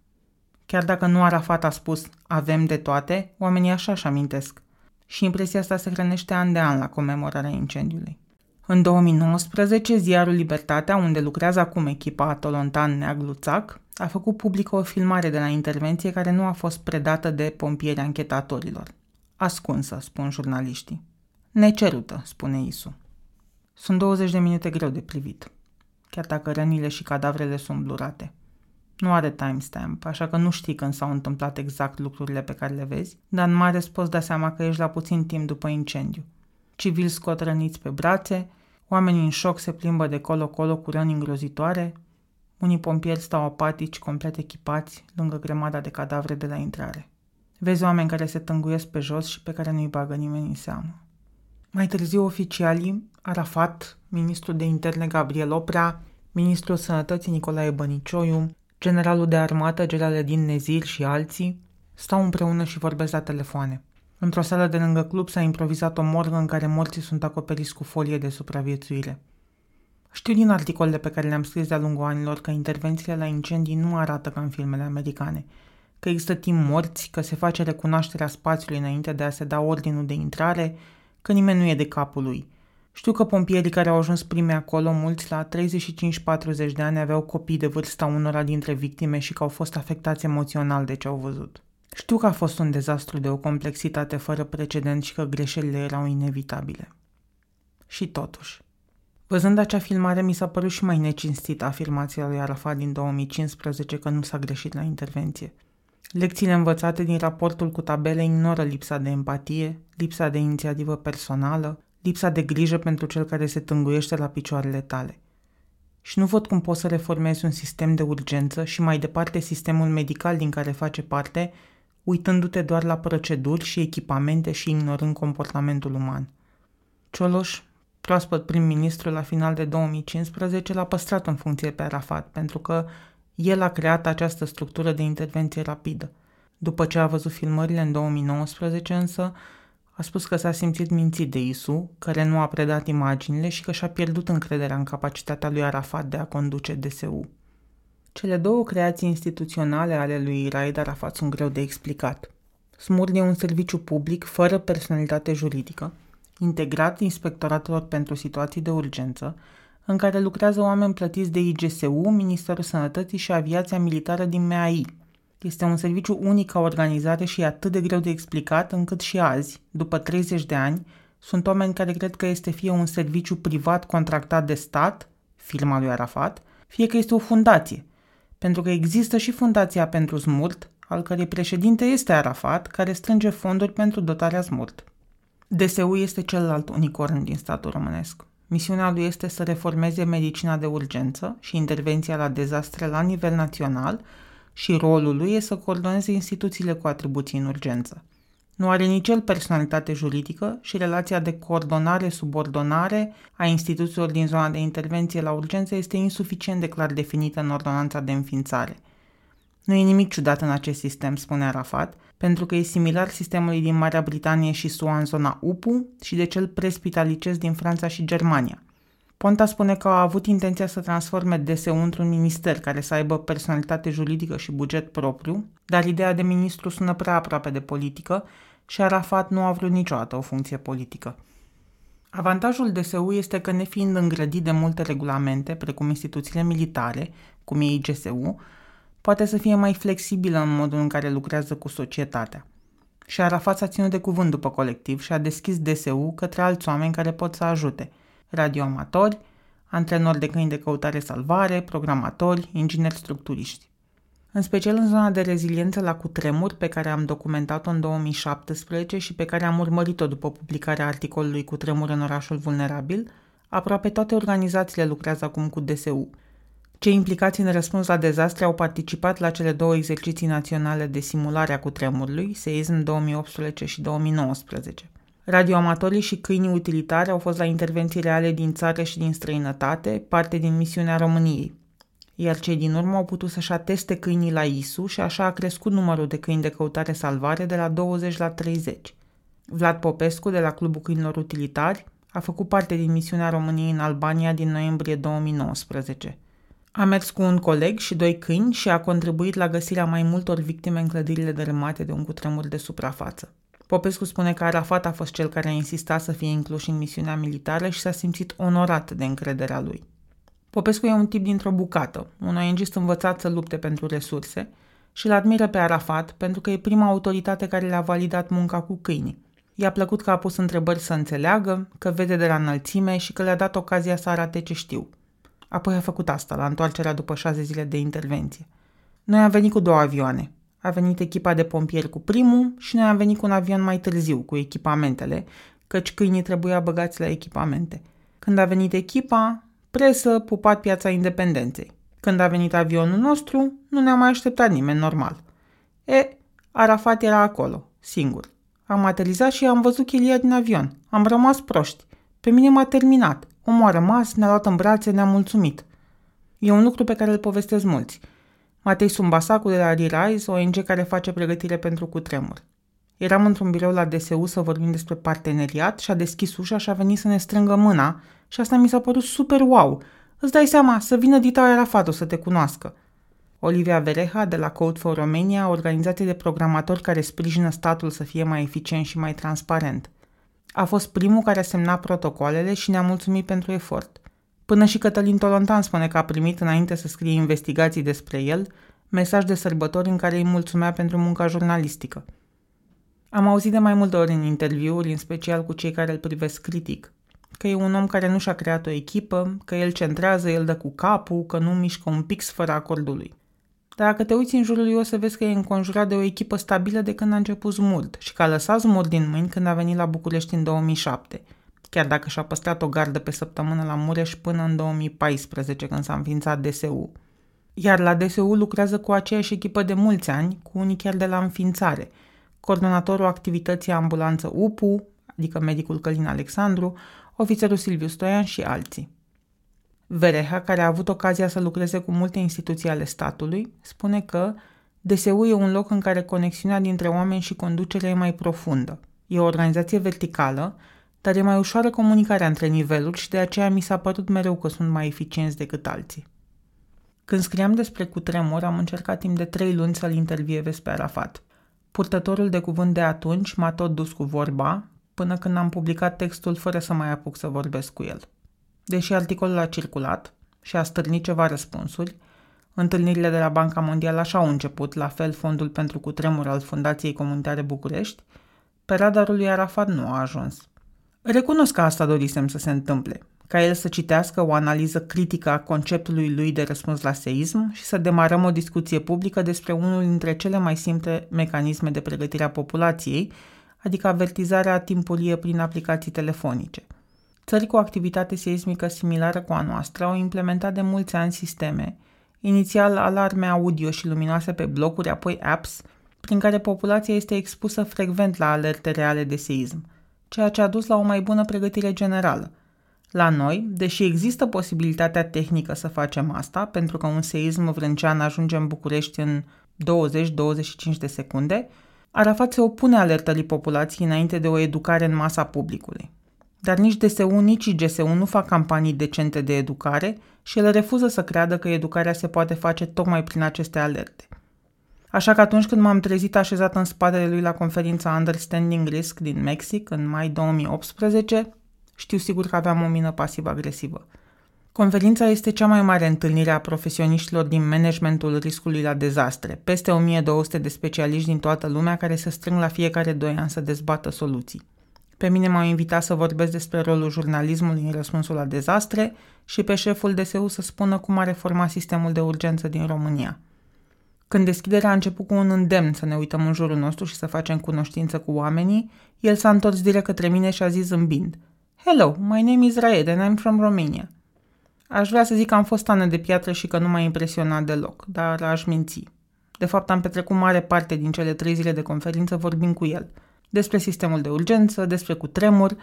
Chiar dacă nu Arafat a spus avem de toate, oamenii așa își amintesc. Și impresia asta se hrănește an de an la comemorarea incendiului. În 2019, ziarul Libertatea, unde lucrează acum echipa Atolontan Neagluțac, a făcut publică o filmare de la intervenție care nu a fost predată de pompieri anchetatorilor. Ascunsă, spun jurnaliștii. Necerută, spune Isu. Sunt 20 de minute greu de privit, chiar dacă rănile și cadavrele sunt blurate. Nu are timestamp, așa că nu știi când s-au întâmplat exact lucrurile pe care le vezi, dar în mare îți poți da seama că ești la puțin timp după incendiu. Civili scot răniți pe brațe, oamenii în șoc se plimbă de colo-colo cu răni îngrozitoare, unii pompieri stau apatici, complet echipați, lângă grămada de cadavre de la intrare. Vezi oameni care se tânguiesc pe jos și pe care nu-i bagă nimeni în seamă. Mai târziu, oficialii, Arafat, ministrul de interne Gabriel Oprea, ministrul sănătății Nicolae Bănicioiu, generalul de armată Din Nezir și alții, stau împreună și vorbesc la telefoane. Într-o sală de lângă club s-a improvizat o morgă în care morții sunt acoperiți cu folie de supraviețuire. Știu din articolele pe care le-am scris de-a lungul anilor că intervențiile la incendii nu arată ca în filmele americane, că există timp morți, că se face recunoașterea spațiului înainte de a se da ordinul de intrare, că nimeni nu e de capul lui. Știu că pompierii care au ajuns prime acolo, mulți la 35-40 de ani, aveau copii de vârsta unora dintre victime și că au fost afectați emoțional de ce au văzut. Știu că a fost un dezastru de o complexitate fără precedent și că greșelile erau inevitabile. Și totuși, Văzând acea filmare, mi s-a părut și mai necinstită afirmația lui Arafat din 2015 că nu s-a greșit la intervenție. Lecțiile învățate din raportul cu tabele ignoră lipsa de empatie, lipsa de inițiativă personală, lipsa de grijă pentru cel care se tânguiește la picioarele tale. Și nu văd cum poți să reformezi un sistem de urgență și mai departe sistemul medical din care face parte, uitându-te doar la proceduri și echipamente și ignorând comportamentul uman. Cioloș, proaspăt prim-ministru la final de 2015, l-a păstrat în funcție pe Arafat, pentru că el a creat această structură de intervenție rapidă. După ce a văzut filmările în 2019 însă, a spus că s-a simțit mințit de Isu, care nu a predat imaginile și că și-a pierdut încrederea în capacitatea lui Arafat de a conduce DSU. Cele două creații instituționale ale lui Raed Arafat sunt greu de explicat. Smurd e un serviciu public fără personalitate juridică, integrat inspectoratelor pentru situații de urgență, în care lucrează oameni plătiți de IGSU, Ministerul Sănătății și Aviația Militară din MAI. Este un serviciu unic ca organizare și e atât de greu de explicat încât și azi, după 30 de ani, sunt oameni care cred că este fie un serviciu privat contractat de stat, firma lui Arafat, fie că este o fundație, pentru că există și Fundația pentru Smurt, al cărei președinte este Arafat, care strânge fonduri pentru dotarea Smurt. DSU este celălalt unicorn din statul românesc. Misiunea lui este să reformeze medicina de urgență și intervenția la dezastre la nivel național și rolul lui este să coordoneze instituțiile cu atribuții în urgență. Nu are nici el personalitate juridică și relația de coordonare-subordonare a instituțiilor din zona de intervenție la urgență este insuficient de clar definită în ordonanța de înființare. Nu e nimic ciudat în acest sistem, spune Arafat, pentru că e similar sistemului din Marea Britanie și SUA în zona UPU și de cel prespitalicesc din Franța și Germania. Ponta spune că a avut intenția să transforme DSU într-un minister care să aibă personalitate juridică și buget propriu, dar ideea de ministru sună prea aproape de politică și Arafat nu a vrut niciodată o funcție politică. Avantajul DSU este că nefiind îngrădit de multe regulamente, precum instituțiile militare, cum e IGSU, poate să fie mai flexibilă în modul în care lucrează cu societatea. Și Arafat s-a ținut de cuvânt după colectiv și a deschis DSU către alți oameni care pot să ajute, radioamatori, antrenori de câini de căutare-salvare, programatori, ingineri structuriști. În special în zona de reziliență la cutremur pe care am documentat-o în 2017 și pe care am urmărit-o după publicarea articolului Cutremur în orașul vulnerabil, aproape toate organizațiile lucrează acum cu DSU – cei implicați în răspuns la dezastre au participat la cele două exerciții naționale de simulare a cutremurului, seism 2018 și 2019. Radioamatorii și câinii utilitari au fost la intervenții reale din țară și din străinătate, parte din misiunea României. Iar cei din urmă au putut să-și ateste câinii la ISU și așa a crescut numărul de câini de căutare-salvare de la 20 la 30. Vlad Popescu, de la Clubul Câinilor Utilitari, a făcut parte din misiunea României în Albania din noiembrie 2019. A mers cu un coleg și doi câini și a contribuit la găsirea mai multor victime în clădirile dărâmate de un cutremur de suprafață. Popescu spune că Arafat a fost cel care a insistat să fie inclus în misiunea militară și s-a simțit onorat de încrederea lui. Popescu e un tip dintr-o bucată, un ONG învățat să lupte pentru resurse și îl admiră pe Arafat pentru că e prima autoritate care le-a validat munca cu câinii. I-a plăcut că a pus întrebări să înțeleagă, că vede de la înălțime și că le-a dat ocazia să arate ce știu. Apoi a făcut asta la întoarcerea după șase zile de intervenție. Noi am venit cu două avioane. A venit echipa de pompieri cu primul și noi am venit cu un avion mai târziu, cu echipamentele, căci câinii trebuia băgați la echipamente. Când a venit echipa, presă, pupat piața independenței. Când a venit avionul nostru, nu ne-a mai așteptat nimeni normal. E, Arafat era acolo, singur. Am aterizat și am văzut chelia din avion. Am rămas proști. Pe mine m-a terminat. Omul a rămas, ne-a luat în brațe, ne-a mulțumit. E un lucru pe care îl povestesc mulți. Matei Sumbasacu de la Re-Rise, ONG care face pregătire pentru cutremur. Eram într-un birou la DSU să vorbim despre parteneriat și a deschis ușa și a venit să ne strângă mâna și asta mi s-a părut super wow. Îți dai seama, să vină Dita Arafat să te cunoască. Olivia Vereha de la Code for Romania, organizație de programatori care sprijină statul să fie mai eficient și mai transparent. A fost primul care a semnat protocoalele și ne-a mulțumit pentru efort. Până și Cătălin Tolontan spune că a primit, înainte să scrie investigații despre el, mesaj de sărbători în care îi mulțumea pentru munca jurnalistică. Am auzit de mai multe ori în interviuri, în special cu cei care îl privesc critic, că e un om care nu și-a creat o echipă, că el centrează, el dă cu capul, că nu mișcă un pix fără acordul lui. Dar dacă te uiți în jurul lui, o să vezi că e înconjurat de o echipă stabilă de când a început Zmurd și că a lăsat Zmurd din mâini când a venit la București în 2007, chiar dacă și-a păstrat o gardă pe săptămână la Mureș până în 2014, când s-a înființat DSU. Iar la DSU lucrează cu aceeași echipă de mulți ani, cu unii chiar de la înființare. Coordonatorul activității ambulanță UPU, adică medicul Călin Alexandru, ofițerul Silviu Stoian și alții. Vereha, care a avut ocazia să lucreze cu multe instituții ale statului, spune că DSU e un loc în care conexiunea dintre oameni și conducere e mai profundă. E o organizație verticală, dar e mai ușoară comunicarea între niveluri și de aceea mi s-a părut mereu că sunt mai eficienți decât alții. Când scriam despre cutremur, am încercat timp de trei luni să-l intervievez pe Arafat. Purtătorul de cuvânt de atunci m-a tot dus cu vorba, până când am publicat textul fără să mai apuc să vorbesc cu el. Deși articolul a circulat și a stârnit ceva răspunsuri, întâlnirile de la Banca Mondială așa au început, la fel fondul pentru cutremur al Fundației Comunitare București, pe radarul lui Arafat nu a ajuns. Recunosc că asta dorisem să se întâmple, ca el să citească o analiză critică a conceptului lui de răspuns la seism și să demarăm o discuție publică despre unul dintre cele mai simple mecanisme de pregătire a populației, adică avertizarea timpurie prin aplicații telefonice – Țări cu activitate seismică similară cu a noastră au implementat de mulți ani sisteme, inițial alarme audio și luminoase pe blocuri, apoi apps, prin care populația este expusă frecvent la alerte reale de seism, ceea ce a dus la o mai bună pregătire generală. La noi, deși există posibilitatea tehnică să facem asta, pentru că un seism vrâncean ajunge în București în 20-25 de secunde, Arafat se opune alertării populației înainte de o educare în masa publicului. Dar nici DSU, nici IGSU nu fac campanii decente de educare și el refuză să creadă că educarea se poate face tocmai prin aceste alerte. Așa că atunci când m-am trezit așezat în spatele lui la conferința Understanding Risk din Mexic în mai 2018, știu sigur că aveam o mină pasiv-agresivă. Conferința este cea mai mare întâlnire a profesioniștilor din managementul riscului la dezastre, peste 1200 de specialiști din toată lumea care se strâng la fiecare doi ani să dezbată soluții. Pe mine m-au invitat să vorbesc despre rolul jurnalismului în răspunsul la dezastre și pe șeful DSU să spună cum a reformat sistemul de urgență din România. Când deschiderea a început cu un îndemn să ne uităm în jurul nostru și să facem cunoștință cu oamenii, el s-a întors direct către mine și a zis zâmbind Hello, my name is Raed and I'm from Romania. Aș vrea să zic că am fost ană de piatră și că nu m-a impresionat deloc, dar aș minți. De fapt, am petrecut mare parte din cele trei zile de conferință vorbind cu el – despre sistemul de urgență, despre cutremur,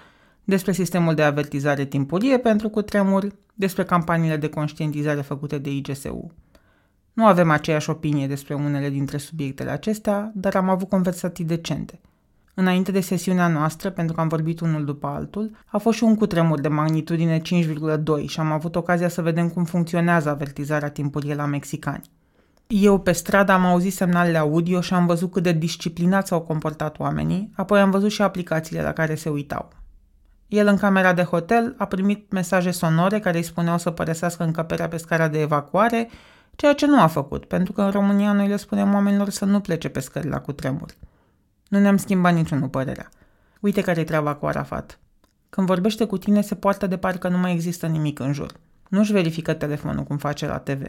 despre sistemul de avertizare timpurie pentru cutremur, despre campaniile de conștientizare făcute de IGSU. Nu avem aceeași opinie despre unele dintre subiectele acestea, dar am avut conversații decente. Înainte de sesiunea noastră, pentru că am vorbit unul după altul, a fost și un cutremur de magnitudine 5,2 și am avut ocazia să vedem cum funcționează avertizarea timpurie la mexicani. Eu pe stradă am auzit semnalele audio și am văzut cât de disciplinat s-au comportat oamenii, apoi am văzut și aplicațiile la care se uitau. El în camera de hotel a primit mesaje sonore care îi spuneau să părăsească încăperea pe scara de evacuare, ceea ce nu a făcut, pentru că în România noi le spunem oamenilor să nu plece pe scări la cutremur. Nu ne-am schimbat niciunul părerea. Uite care-i treaba cu Arafat. Când vorbește cu tine, se poartă de parcă nu mai există nimic în jur. Nu-și verifică telefonul cum face la TV.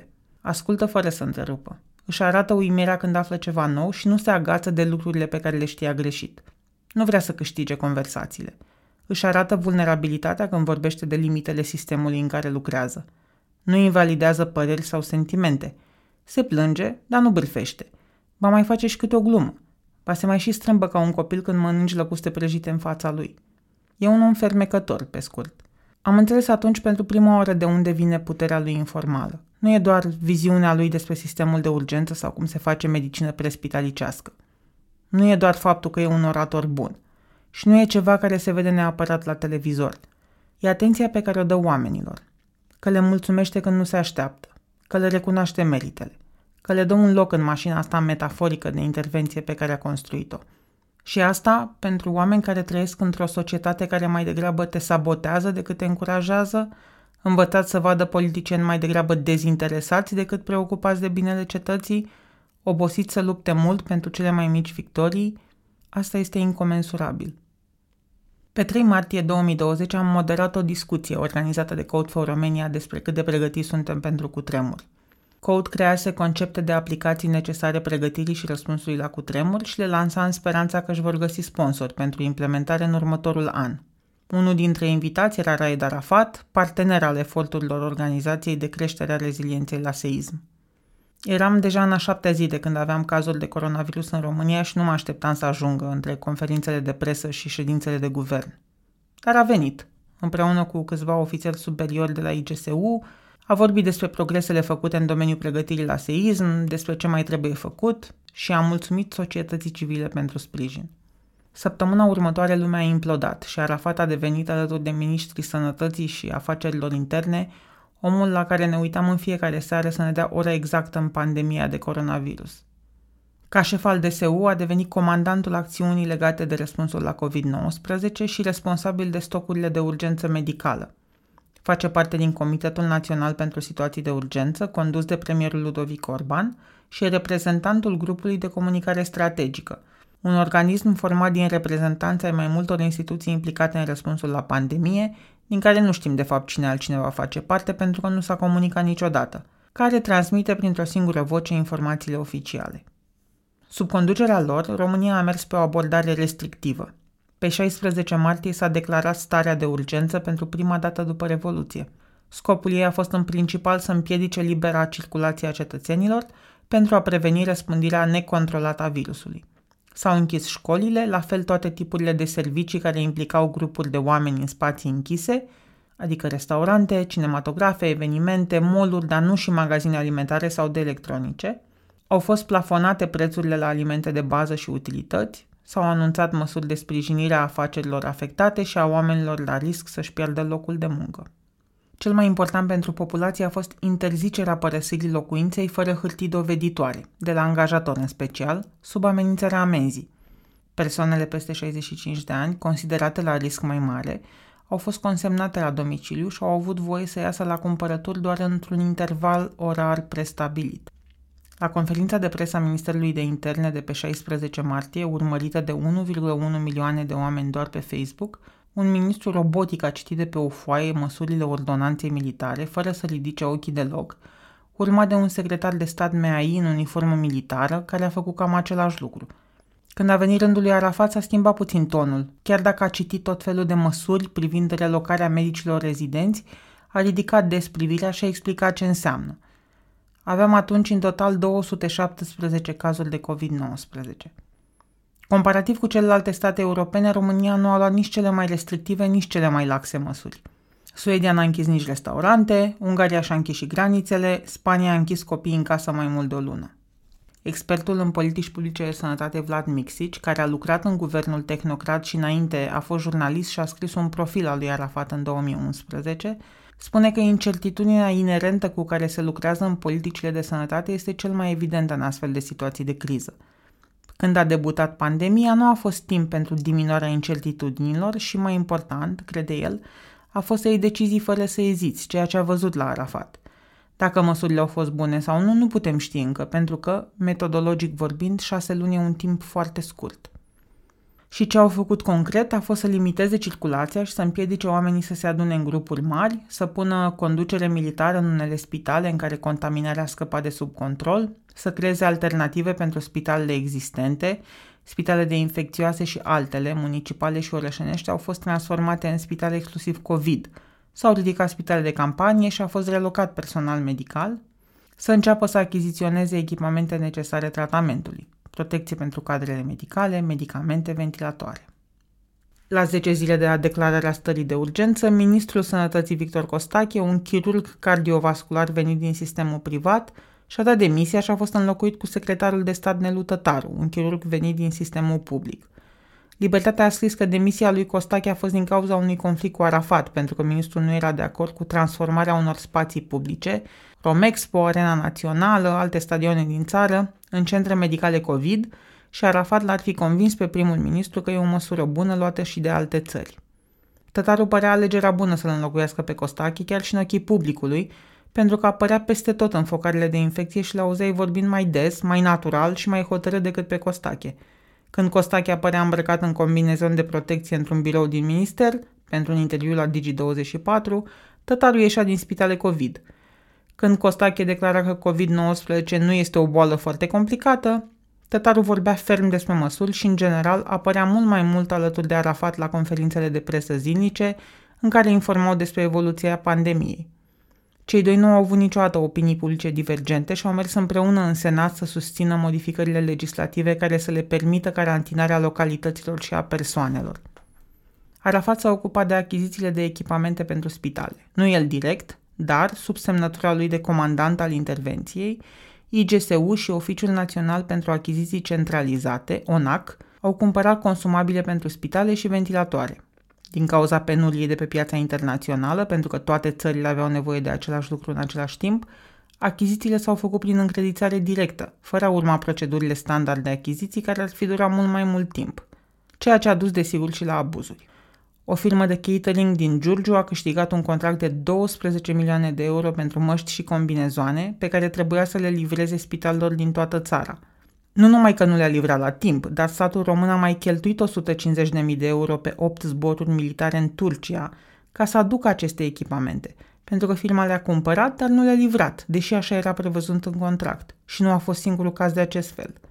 Ascultă fără să întrerupă. Își arată uimirea când află ceva nou și nu se agață de lucrurile pe care le știa greșit. Nu vrea să câștige conversațiile. Își arată vulnerabilitatea când vorbește de limitele sistemului în care lucrează. Nu invalidează păreri sau sentimente. Se plânge, dar nu bârfește. Ba mai face și câte o glumă. Ba se mai și strâmbă ca un copil când mănânci lăcuste prăjite în fața lui. E un om fermecător, pe scurt. Am înțeles atunci pentru prima oară de unde vine puterea lui informală. Nu e doar viziunea lui despre sistemul de urgență sau cum se face medicină prespitalicească. Nu e doar faptul că e un orator bun. Și nu e ceva care se vede neapărat la televizor. E atenția pe care o dă oamenilor. Că le mulțumește când nu se așteaptă. Că le recunoaște meritele că le dă un loc în mașina asta metaforică de intervenție pe care a construit-o. Și asta pentru oameni care trăiesc într-o societate care mai degrabă te sabotează decât te încurajează, învățați să vadă politicieni mai degrabă dezinteresați decât preocupați de binele cetății, obosiți să lupte mult pentru cele mai mici victorii, asta este incomensurabil. Pe 3 martie 2020 am moderat o discuție organizată de Code for Romania despre cât de pregătiți suntem pentru cutremur. Code crease concepte de aplicații necesare pregătirii și răspunsului la cutremur și le lansa în speranța că își vor găsi sponsori pentru implementare în următorul an. Unul dintre invitați era Raed Arafat, partener al eforturilor Organizației de Creștere a Rezilienței la Seism. Eram deja în a șaptea zi de când aveam cazuri de coronavirus în România și nu mă așteptam să ajungă între conferințele de presă și ședințele de guvern. Dar a venit, împreună cu câțiva ofițeri superiori de la IGSU, a vorbit despre progresele făcute în domeniul pregătirii la seism, despre ce mai trebuie făcut și a mulțumit societății civile pentru sprijin. Săptămâna următoare lumea a implodat și Arafat a devenit alături de ministrii sănătății și afacerilor interne omul la care ne uitam în fiecare seară să ne dea ora exactă în pandemia de coronavirus. Ca șef al DSU a devenit comandantul acțiunii legate de răspunsul la COVID-19 și responsabil de stocurile de urgență medicală – Face parte din Comitetul Național pentru Situații de Urgență, condus de premierul Ludovic Orban, și e reprezentantul grupului de comunicare strategică, un organism format din reprezentanți ai mai multor instituții implicate în răspunsul la pandemie, din care nu știm de fapt cine altcineva face parte pentru că nu s-a comunicat niciodată, care transmite printr-o singură voce informațiile oficiale. Sub conducerea lor, România a mers pe o abordare restrictivă, pe 16 martie s-a declarat starea de urgență pentru prima dată după Revoluție. Scopul ei a fost în principal să împiedice libera circulație a cetățenilor pentru a preveni răspândirea necontrolată a virusului. S-au închis școlile, la fel toate tipurile de servicii care implicau grupuri de oameni în spații închise, adică restaurante, cinematografe, evenimente, moluri, dar nu și magazine alimentare sau de electronice. Au fost plafonate prețurile la alimente de bază și utilități, S-au anunțat măsuri de sprijinire a afacerilor afectate și a oamenilor la risc să-și pierdă locul de muncă. Cel mai important pentru populație a fost interzicerea părăsirii locuinței fără hârtii doveditoare, de la angajator în special, sub amenințarea amenzii. Persoanele peste 65 de ani, considerate la risc mai mare, au fost consemnate la domiciliu și au avut voie să iasă la cumpărături doar într-un interval orar prestabilit. La conferința de presă a Ministerului de Interne de pe 16 martie, urmărită de 1,1 milioane de oameni doar pe Facebook, un ministru robotic a citit de pe o foaie măsurile ordonanței militare, fără să ridice ochii deloc, urmat de un secretar de stat MAI în uniformă militară, care a făcut cam același lucru. Când a venit rândul lui Arafat, s-a schimbat puțin tonul. Chiar dacă a citit tot felul de măsuri privind relocarea medicilor rezidenți, a ridicat des privirea și a explicat ce înseamnă – Aveam atunci în total 217 cazuri de COVID-19. Comparativ cu celelalte state europene, România nu a luat nici cele mai restrictive, nici cele mai laxe măsuri. Suedia n-a închis nici restaurante, Ungaria și-a închis și granițele, Spania a închis copiii în casă mai mult de o lună. Expertul în politici publice de sănătate Vlad Mixici, care a lucrat în guvernul tehnocrat și înainte a fost jurnalist și a scris un profil al lui Arafat în 2011, spune că incertitudinea inerentă cu care se lucrează în politicile de sănătate este cel mai evident în astfel de situații de criză. Când a debutat pandemia, nu a fost timp pentru diminuarea incertitudinilor și, mai important, crede el, a fost să iei decizii fără să eziți, ceea ce a văzut la Arafat. Dacă măsurile au fost bune sau nu, nu putem ști încă, pentru că, metodologic vorbind, șase luni e un timp foarte scurt. Și ce au făcut concret a fost să limiteze circulația și să împiedice oamenii să se adune în grupuri mari, să pună conducere militară în unele spitale în care contaminarea a scăpat de sub control, să creeze alternative pentru spitalele existente, spitale de infecțioase și altele, municipale și orășenești, au fost transformate în spitale exclusiv COVID. S-au ridicat spitale de campanie și a fost relocat personal medical, să înceapă să achiziționeze echipamente necesare tratamentului protecție pentru cadrele medicale, medicamente, ventilatoare. La 10 zile de la declararea stării de urgență, ministrul sănătății Victor Costache, un chirurg cardiovascular venit din sistemul privat, și-a dat demisia și a fost înlocuit cu secretarul de stat Nelu Tătaru, un chirurg venit din sistemul public. Libertatea a scris că demisia lui Costache a fost din cauza unui conflict cu Arafat, pentru că ministrul nu era de acord cu transformarea unor spații publice, Romexpo, Arena Națională, alte stadioane din țară, în centre medicale COVID și Arafat l-ar fi convins pe primul ministru că e o măsură bună luată și de alte țări. Tătarul părea alegerea bună să-l înlocuiască pe Costache, chiar și în ochii publicului, pentru că apărea peste tot în focarele de infecție și l-auzeai vorbind mai des, mai natural și mai hotărât decât pe Costache. Când Costache apărea îmbrăcat în combinezon de protecție într-un birou din minister, pentru un interviu la Digi24, tătarul ieșea din spitale COVID – când Costache declara că COVID-19 nu este o boală foarte complicată, tătarul vorbea ferm despre măsuri și, în general, apărea mult mai mult alături de Arafat la conferințele de presă zilnice, în care informau despre evoluția pandemiei. Cei doi nu au avut niciodată opinii publice divergente și au mers împreună în Senat să susțină modificările legislative care să le permită carantinarea localităților și a persoanelor. Arafat s-a ocupat de achizițiile de echipamente pentru spitale. Nu el direct, dar, sub semnătura lui de comandant al intervenției, IGSU și Oficiul Național pentru Achiziții Centralizate, ONAC, au cumpărat consumabile pentru spitale și ventilatoare. Din cauza penuriei de pe piața internațională, pentru că toate țările aveau nevoie de același lucru în același timp, achizițiile s-au făcut prin încredițare directă, fără a urma procedurile standard de achiziții care ar fi durat mult mai mult timp, ceea ce a dus desigur și la abuzuri. O firmă de catering din Giurgiu a câștigat un contract de 12 milioane de euro pentru măști și combinezoane pe care trebuia să le livreze spitalelor din toată țara. Nu numai că nu le-a livrat la timp, dar statul român a mai cheltuit 150.000 de euro pe 8 zboruri militare în Turcia ca să aducă aceste echipamente, pentru că firma le-a cumpărat, dar nu le-a livrat, deși așa era prevăzut în contract. Și nu a fost singurul caz de acest fel –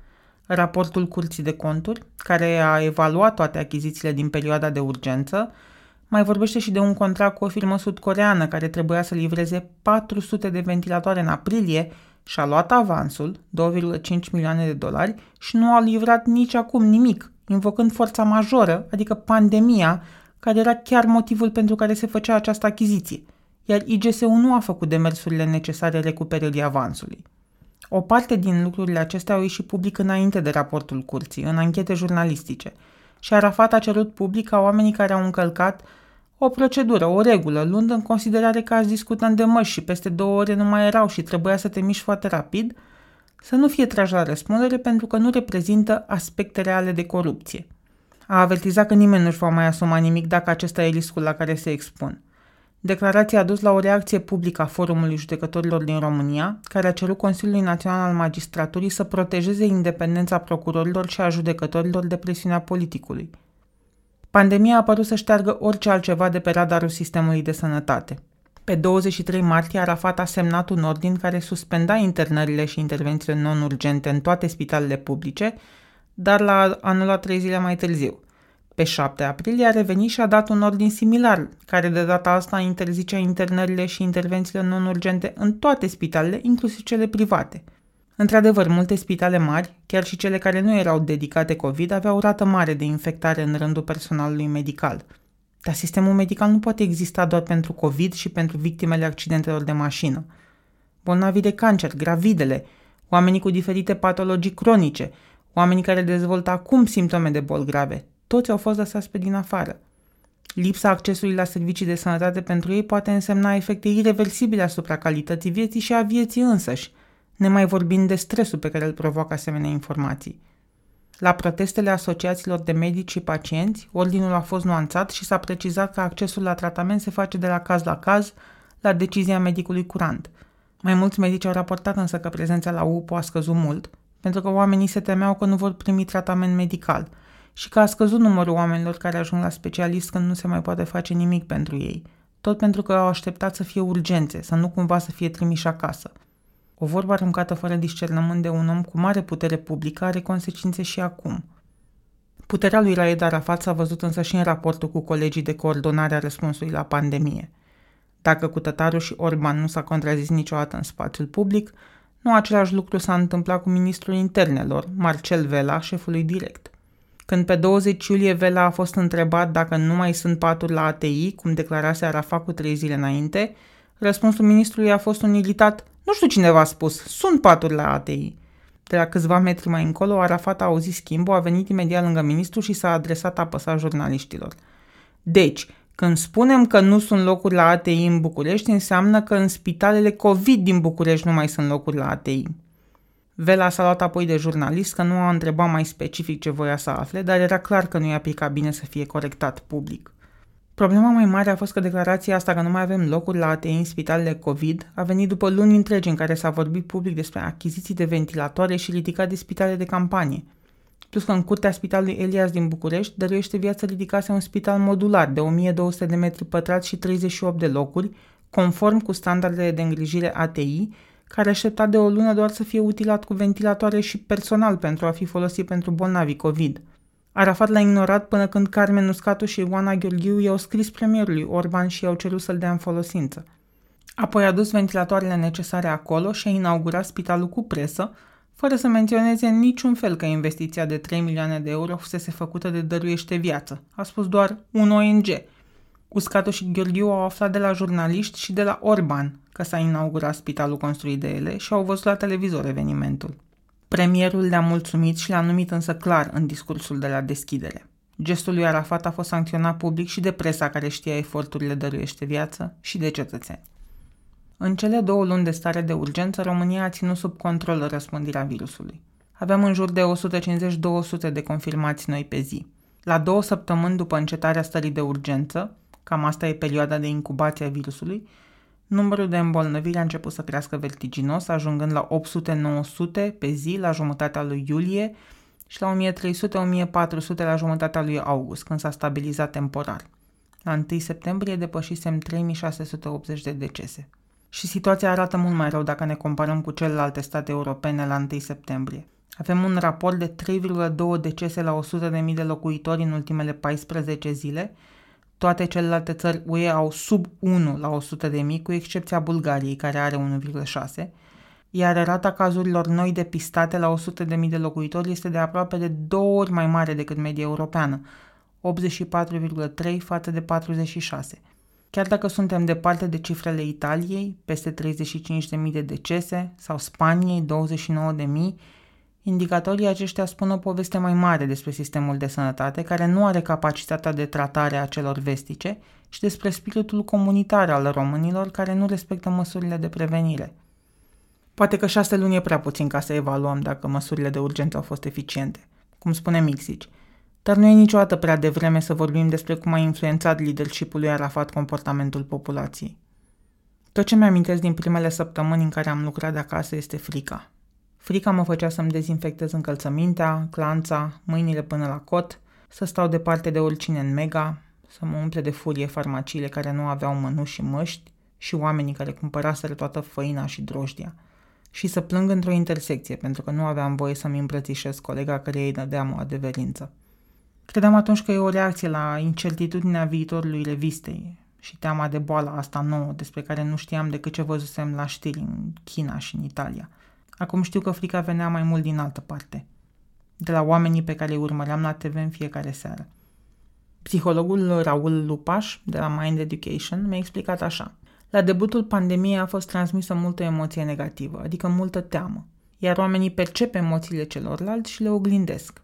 raportul Curții de Conturi, care a evaluat toate achizițiile din perioada de urgență, mai vorbește și de un contract cu o firmă sudcoreană care trebuia să livreze 400 de ventilatoare în aprilie și a luat avansul, 2,5 milioane de dolari, și nu a livrat nici acum nimic, invocând forța majoră, adică pandemia, care era chiar motivul pentru care se făcea această achiziție, iar IGSU nu a făcut demersurile necesare recuperării avansului. O parte din lucrurile acestea au ieșit public înainte de raportul curții, în anchete jurnalistice. Și Arafat a cerut public ca oamenii care au încălcat o procedură, o regulă, luând în considerare că azi discutăm de măși și peste două ore nu mai erau și trebuia să te miști foarte rapid, să nu fie trași la răspundere pentru că nu reprezintă aspecte reale de corupție. A avertizat că nimeni nu-și va mai asuma nimic dacă acesta e riscul la care se expun. Declarația a dus la o reacție publică a Forumului Judecătorilor din România, care a cerut Consiliului Național al Magistraturii să protejeze independența procurorilor și a judecătorilor de presiunea politicului. Pandemia a apărut să șteargă orice altceva de pe radarul sistemului de sănătate. Pe 23 martie, Arafat a semnat un ordin care suspenda internările și intervențiile non-urgente în toate spitalele publice, dar l-a anulat trei zile mai târziu – pe 7 aprilie a revenit și a dat un ordin similar, care de data asta interzicea internările și intervențiile non-urgente în toate spitalele, inclusiv cele private. Într-adevăr, multe spitale mari, chiar și cele care nu erau dedicate COVID, aveau o rată mare de infectare în rândul personalului medical. Dar sistemul medical nu poate exista doar pentru COVID și pentru victimele accidentelor de mașină. Bolnavii de cancer, gravidele, oamenii cu diferite patologii cronice, oamenii care dezvoltă acum simptome de boli grave. Toți au fost lăsați pe din afară. Lipsa accesului la servicii de sănătate pentru ei poate însemna efecte irreversibile asupra calității vieții și a vieții însăși, nemai vorbind de stresul pe care îl provoacă asemenea informații. La protestele asociațiilor de medici și pacienți, ordinul a fost nuanțat și s-a precizat că accesul la tratament se face de la caz la caz, la decizia medicului curant. Mai mulți medici au raportat însă că prezența la UPO a scăzut mult, pentru că oamenii se temeau că nu vor primi tratament medical și că a scăzut numărul oamenilor care ajung la specialist când nu se mai poate face nimic pentru ei, tot pentru că au așteptat să fie urgențe, să nu cumva să fie trimiși acasă. O vorbă aruncată fără discernământ de un om cu mare putere publică are consecințe și acum. Puterea lui Raed Arafat s-a văzut însă și în raportul cu colegii de coordonare a răspunsului la pandemie. Dacă cu Tătaru și Orban nu s-a contrazis niciodată în spațiul public, nu același lucru s-a întâmplat cu ministrul internelor, Marcel Vela, șefului direct. Când pe 20 iulie Vela a fost întrebat dacă nu mai sunt paturi la ATI, cum declarase Arafat cu trei zile înainte, răspunsul ministrului a fost un ilitat nu știu cine v-a spus, sunt paturi la ATI. De la câțiva metri mai încolo, Arafat a auzit schimbul, a venit imediat lângă ministru și s-a adresat apăsat jurnaliștilor. Deci, când spunem că nu sunt locuri la ATI în București, înseamnă că în spitalele COVID din București nu mai sunt locuri la ATI. Vela s-a luat apoi de jurnalist că nu a întrebat mai specific ce voia să afle, dar era clar că nu i-a picat bine să fie corectat public. Problema mai mare a fost că declarația asta că nu mai avem locuri la ATI în spitalele COVID a venit după luni întregi în care s-a vorbit public despre achiziții de ventilatoare și ridicat de spitale de campanie. Plus că în curtea spitalului Elias din București dăruiește viață ridicase un spital modular de 1200 de metri pătrați și 38 de locuri, conform cu standardele de îngrijire ATI, care aștepta de o lună doar să fie utilat cu ventilatoare și personal pentru a fi folosit pentru bolnavi COVID – Arafat l-a ignorat până când Carmen Uscatu și Ioana Gheorghiu i-au scris premierului Orban și i-au cerut să-l dea în folosință. Apoi a dus ventilatoarele necesare acolo și a inaugurat spitalul cu presă, fără să menționeze în niciun fel că investiția de 3 milioane de euro fusese făcută de Dăruiește Viață. A spus doar un ONG. Uscatu și Gheorghiu au aflat de la jurnaliști și de la Orban că s-a inaugurat spitalul construit de ele și au văzut la televizor evenimentul. Premierul le-a mulțumit și le-a numit însă clar în discursul de la deschidere. Gestul lui Arafat a fost sancționat public și de presa care știa eforturile dăruiește viață și de cetățeni. În cele două luni de stare de urgență, România a ținut sub control răspândirea virusului. Aveam în jur de 150-200 de confirmați noi pe zi. La două săptămâni după încetarea stării de urgență, cam asta e perioada de incubație a virusului, Numărul de îmbolnăviri a început să crească vertiginos, ajungând la 800-900 pe zi la jumătatea lui iulie și la 1300-1400 la jumătatea lui august, când s-a stabilizat temporar. La 1 septembrie depășisem 3680 de decese. Și situația arată mult mai rău dacă ne comparăm cu celelalte state europene la 1 septembrie. Avem un raport de 3,2 decese la 100.000 de locuitori în ultimele 14 zile toate celelalte țări UE au sub 1 la 100 de mii, cu excepția Bulgariei, care are 1,6, iar rata cazurilor noi depistate la 100 de mii de locuitori este de aproape de două ori mai mare decât media europeană, 84,3 față de 46. Chiar dacă suntem departe de cifrele Italiei, peste 35.000 de decese, sau Spaniei, 29.000, Indicatorii aceștia spun o poveste mai mare despre sistemul de sănătate, care nu are capacitatea de tratare a celor vestice, și despre spiritul comunitar al românilor care nu respectă măsurile de prevenire. Poate că șase luni e prea puțin ca să evaluăm dacă măsurile de urgență au fost eficiente, cum spune Mixici, dar nu e niciodată prea devreme să vorbim despre cum a influențat leadership lui Arafat comportamentul populației. Tot ce mi-amintesc din primele săptămâni în care am lucrat de acasă este frica. Frica mă făcea să-mi dezinfectez încălțămintea, clanța, mâinile până la cot, să stau departe de oricine în mega, să mă umple de furie farmaciile care nu aveau mănuși și măști și oamenii care cumpăraseră toată făina și drojdia. Și să plâng într-o intersecție pentru că nu aveam voie să-mi îmbrățișez colega care îi dădeam o adeverință. Credeam atunci că e o reacție la incertitudinea viitorului revistei și teama de boala asta nouă despre care nu știam decât ce văzusem la știri în China și în Italia – Acum știu că frica venea mai mult din altă parte, de la oamenii pe care îi urmăream la TV în fiecare seară. Psihologul Raul Lupaș, de la Mind Education, mi-a explicat așa. La debutul pandemiei a fost transmisă multă emoție negativă, adică multă teamă. iar oamenii percep emoțiile celorlalți și le oglindesc.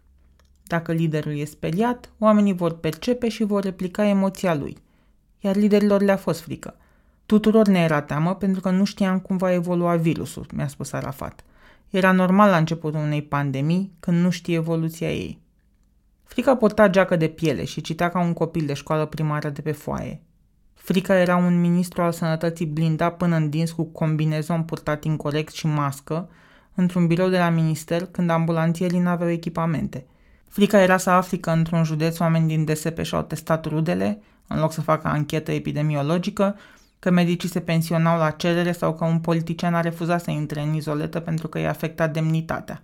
Dacă liderul e speriat, oamenii vor percepe și vor replica emoția lui. Iar liderilor le-a fost frică. Tuturor ne era teamă pentru că nu știam cum va evolua virusul, mi-a spus Arafat. Era normal la începutul unei pandemii, când nu știe evoluția ei. Frica purta geacă de piele și citea ca un copil de școală primară de pe foaie. Frica era un ministru al sănătății blindat până în dins cu combinezon purtat incorrect și mască, într-un birou de la minister când ambulantierii n-aveau echipamente. Frica era să afli că într-un județ oameni din DSP și-au testat rudele, în loc să facă anchetă epidemiologică, că medicii se pensionau la cerere sau că un politician a refuzat să intre în izoletă pentru că i-a afectat demnitatea.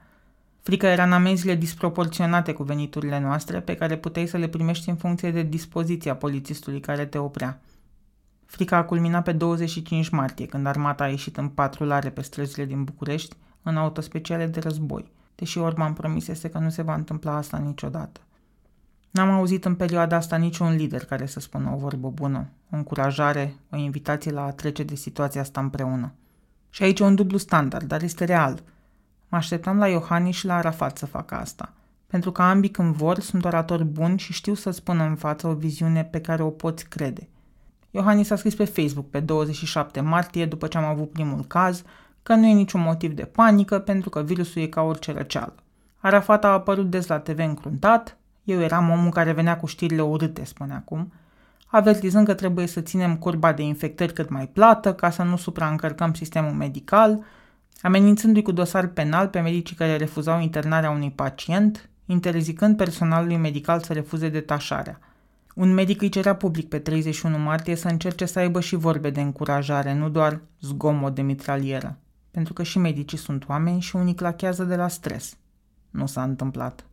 Frica era în amenziile disproporționate cu veniturile noastre, pe care puteai să le primești în funcție de dispoziția polițistului care te oprea. Frica a culminat pe 25 martie, când armata a ieșit în patrulare pe străzile din București, în autospeciale de război, deși Orban promisese că nu se va întâmpla asta niciodată. N-am auzit în perioada asta niciun lider care să spună o vorbă bună, o încurajare, o invitație la a trece de situația asta împreună. Și aici e un dublu standard, dar este real. Mă așteptam la Iohannis și la Arafat să facă asta, pentru că ambii când vor sunt oratori buni și știu să spună în față o viziune pe care o poți crede. Iohannis a scris pe Facebook pe 27 martie, după ce am avut primul caz, că nu e niciun motiv de panică pentru că virusul e ca orice răceală. Arafat a apărut des la TV încruntat, eu eram omul care venea cu știrile urâte, spune acum, avertizând că trebuie să ținem curba de infectări cât mai plată ca să nu supraîncărcăm sistemul medical, amenințându-i cu dosar penal pe medicii care refuzau internarea unui pacient, interzicând personalului medical să refuze detașarea. Un medic îi cerea public pe 31 martie să încerce să aibă și vorbe de încurajare, nu doar zgomot de mitralieră, pentru că și medicii sunt oameni și unii clachează de la stres. Nu s-a întâmplat.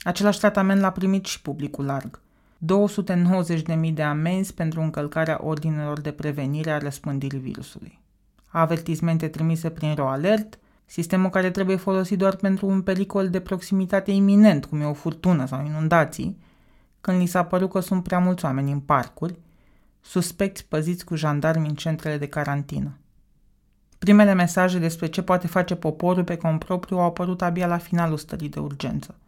Același tratament l-a primit și publicul larg. 290.000 de amenzi pentru încălcarea ordinelor de prevenire a răspândirii virusului. Avertizmente trimise prin RoAlert, sistemul care trebuie folosit doar pentru un pericol de proximitate iminent, cum e o furtună sau inundații, când li s-a părut că sunt prea mulți oameni în parcuri, suspecți păziți cu jandarmi în centrele de carantină. Primele mesaje despre ce poate face poporul pe propriu au apărut abia la finalul stării de urgență –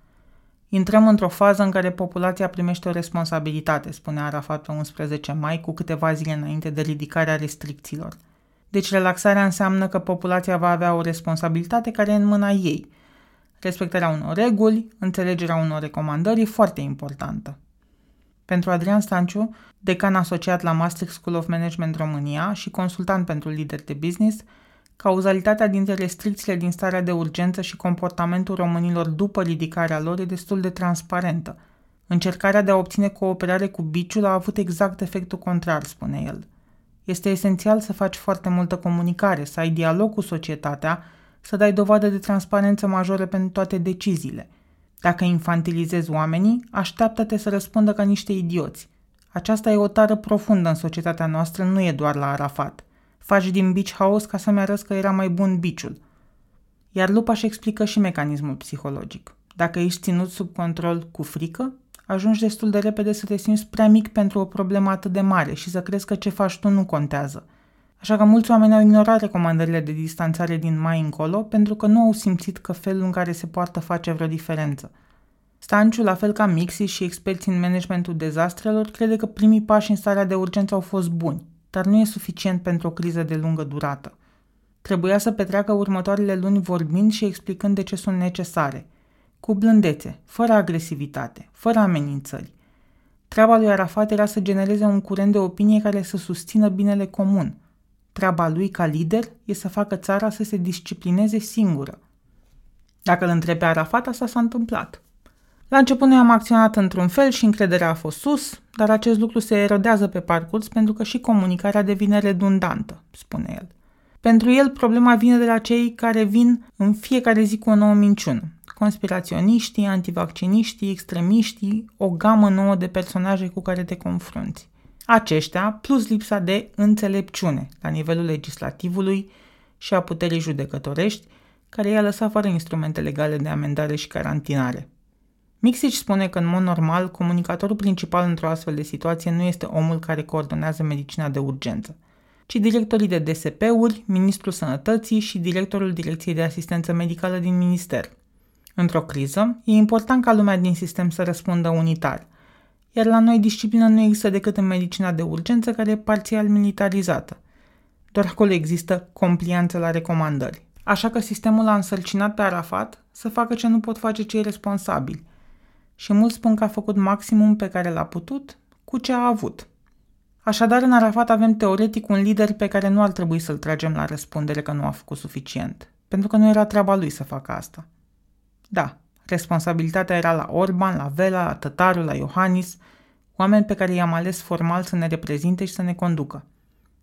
Intrăm într-o fază în care populația primește o responsabilitate, spune Arafat pe 11 mai, cu câteva zile înainte de ridicarea restricțiilor. Deci relaxarea înseamnă că populația va avea o responsabilitate care e în mâna ei. Respectarea unor reguli, înțelegerea unor recomandări e foarte importantă. Pentru Adrian Stanciu, decan asociat la Maastricht School of Management România și consultant pentru lideri de business, Cauzalitatea dintre restricțiile din starea de urgență și comportamentul românilor după ridicarea lor e destul de transparentă. Încercarea de a obține cooperare cu biciul a avut exact efectul contrar, spune el. Este esențial să faci foarte multă comunicare, să ai dialog cu societatea, să dai dovadă de transparență majoră pentru toate deciziile. Dacă infantilizezi oamenii, așteaptă-te să răspundă ca niște idioți. Aceasta e o tară profundă în societatea noastră, nu e doar la Arafat – Faci din beach house ca să-mi arăți că era mai bun biciul. Iar lupa își explică și mecanismul psihologic. Dacă ești ținut sub control cu frică, ajungi destul de repede să te simți prea mic pentru o problemă atât de mare și să crezi că ce faci tu nu contează. Așa că mulți oameni au ignorat recomandările de distanțare din mai încolo pentru că nu au simțit că felul în care se poartă face vreo diferență. Stanciu, la fel ca Mixi și experți în managementul dezastrelor, crede că primii pași în starea de urgență au fost buni dar nu e suficient pentru o criză de lungă durată. Trebuia să petreacă următoarele luni vorbind și explicând de ce sunt necesare, cu blândețe, fără agresivitate, fără amenințări. Treaba lui Arafat era să genereze un curent de opinie care să susțină binele comun. Treaba lui ca lider e să facă țara să se disciplineze singură. Dacă îl întrebe pe Arafat, asta s-a întâmplat. La început noi am acționat într-un fel și încrederea a fost sus, dar acest lucru se erodează pe parcurs pentru că și comunicarea devine redundantă, spune el. Pentru el, problema vine de la cei care vin în fiecare zi cu o nouă minciună. Conspiraționiștii, antivacciniștii, extremiștii, o gamă nouă de personaje cu care te confrunți. Aceștia, plus lipsa de înțelepciune la nivelul legislativului și a puterii judecătorești, care i-a lăsat fără instrumente legale de amendare și carantinare. Mixici spune că, în mod normal, comunicatorul principal într-o astfel de situație nu este omul care coordonează medicina de urgență, ci ci directorii de DSP-uri, Ministrul Sănătății și directorul Direcției de Asistență Medicală din Minister. Într-o criză, e important ca lumea din sistem să răspundă unitar, iar la noi disciplina nu există decât în medicina de urgență, care e parțial militarizată. Doar acolo există complianță la recomandări. Așa că sistemul a însărcinat pe Arafat să facă ce nu pot face cei responsabili. Și mulți spun că a făcut maximum pe care l-a putut cu ce a avut. Așadar, în Arafat avem teoretic un lider pe care nu ar trebui să-l tragem la răspundere că nu a făcut suficient, pentru că nu era treaba lui să facă asta. Da, responsabilitatea era la Orban, la Vela, la Tătaru, la Iohannis, oameni pe care i-am ales formal să ne reprezinte și să ne conducă.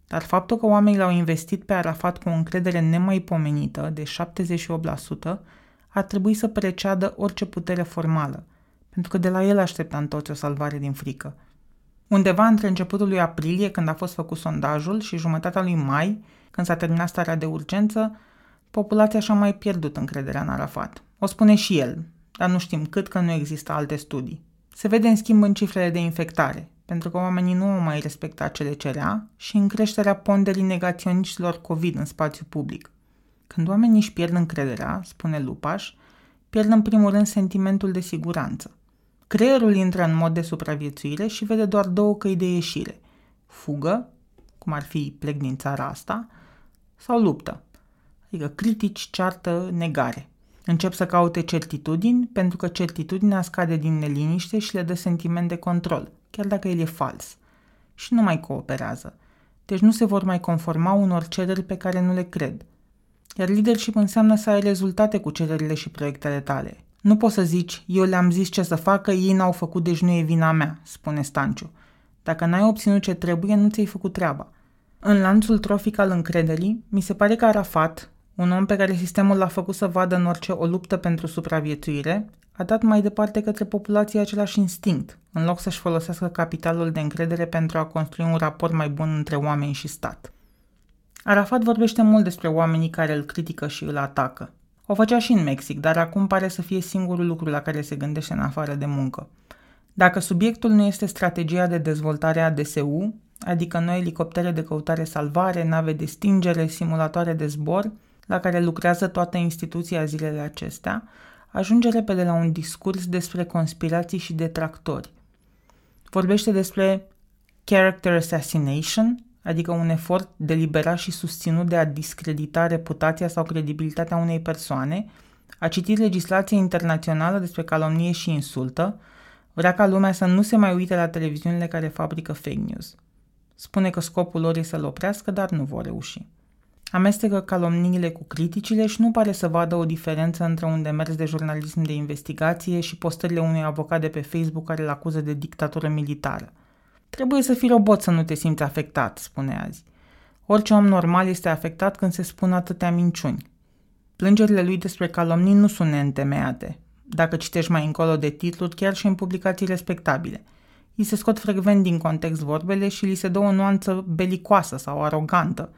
Dar faptul că oamenii l-au investit pe Arafat cu o încredere nemaipomenită de 78% ar trebui să preceadă orice putere formală, pentru că de la el așteptam toți o salvare din frică. Undeva între începutul lui aprilie, când a fost făcut sondajul, și jumătatea lui mai, când s-a terminat starea de urgență, populația și-a mai pierdut încrederea în Arafat. O spune și el, dar nu știm cât că nu există alte studii. Se vede în schimb în cifrele de infectare, pentru că oamenii nu au mai respectat ce le cerea și în creșterea ponderii negaționiștilor COVID în spațiu public. Când oamenii își pierd încrederea, spune Lupaș, pierd în primul rând sentimentul de siguranță. Creierul intră în mod de supraviețuire și vede doar două căi de ieșire. Fugă, cum ar fi plec din țara asta, sau luptă. Adică critici, ceartă, negare. Încep să caute certitudini pentru că certitudinea scade din neliniște și le dă sentiment de control, chiar dacă el e fals. Și nu mai cooperează. Deci nu se vor mai conforma unor cereri pe care nu le cred. Iar leadership înseamnă să ai rezultate cu cererile și proiectele tale. Nu poți să zici, eu le-am zis ce să facă, ei n-au făcut, deci nu e vina mea, spune Stanciu. Dacă n-ai obținut ce trebuie, nu ți-ai făcut treaba. În lanțul trofic al încrederii, mi se pare că Arafat, un om pe care sistemul l-a făcut să vadă în orice o luptă pentru supraviețuire, a dat mai departe către populație același instinct, în loc să-și folosească capitalul de încredere pentru a construi un raport mai bun între oameni și stat. Arafat vorbește mult despre oamenii care îl critică și îl atacă. O făcea și în Mexic, dar acum pare să fie singurul lucru la care se gândește în afară de muncă. Dacă subiectul nu este strategia de dezvoltare a DSU, adică noi elicoptere de căutare-salvare, nave de stingere, simulatoare de zbor, la care lucrează toată instituția zilele acestea, ajunge repede la un discurs despre conspirații și detractori. Vorbește despre character assassination, adică un efort deliberat și susținut de a discredita reputația sau credibilitatea unei persoane, a citit legislație internațională despre calomnie și insultă, vrea ca lumea să nu se mai uite la televiziunile care fabrică fake news. Spune că scopul lor e să-l oprească, dar nu vor reuși. Amestecă calomniile cu criticile și nu pare să vadă o diferență între un demers de jurnalism de investigație și postările unui avocat de pe Facebook care îl acuză de dictatură militară. Trebuie să fii robot să nu te simți afectat, spune azi. Orice om normal este afectat când se spun atâtea minciuni. Plângerile lui despre calomnii nu sunt neîntemeiate. Dacă citești mai încolo de titluri, chiar și în publicații respectabile. Îi se scot frecvent din context vorbele și li se dă o nuanță belicoasă sau arogantă.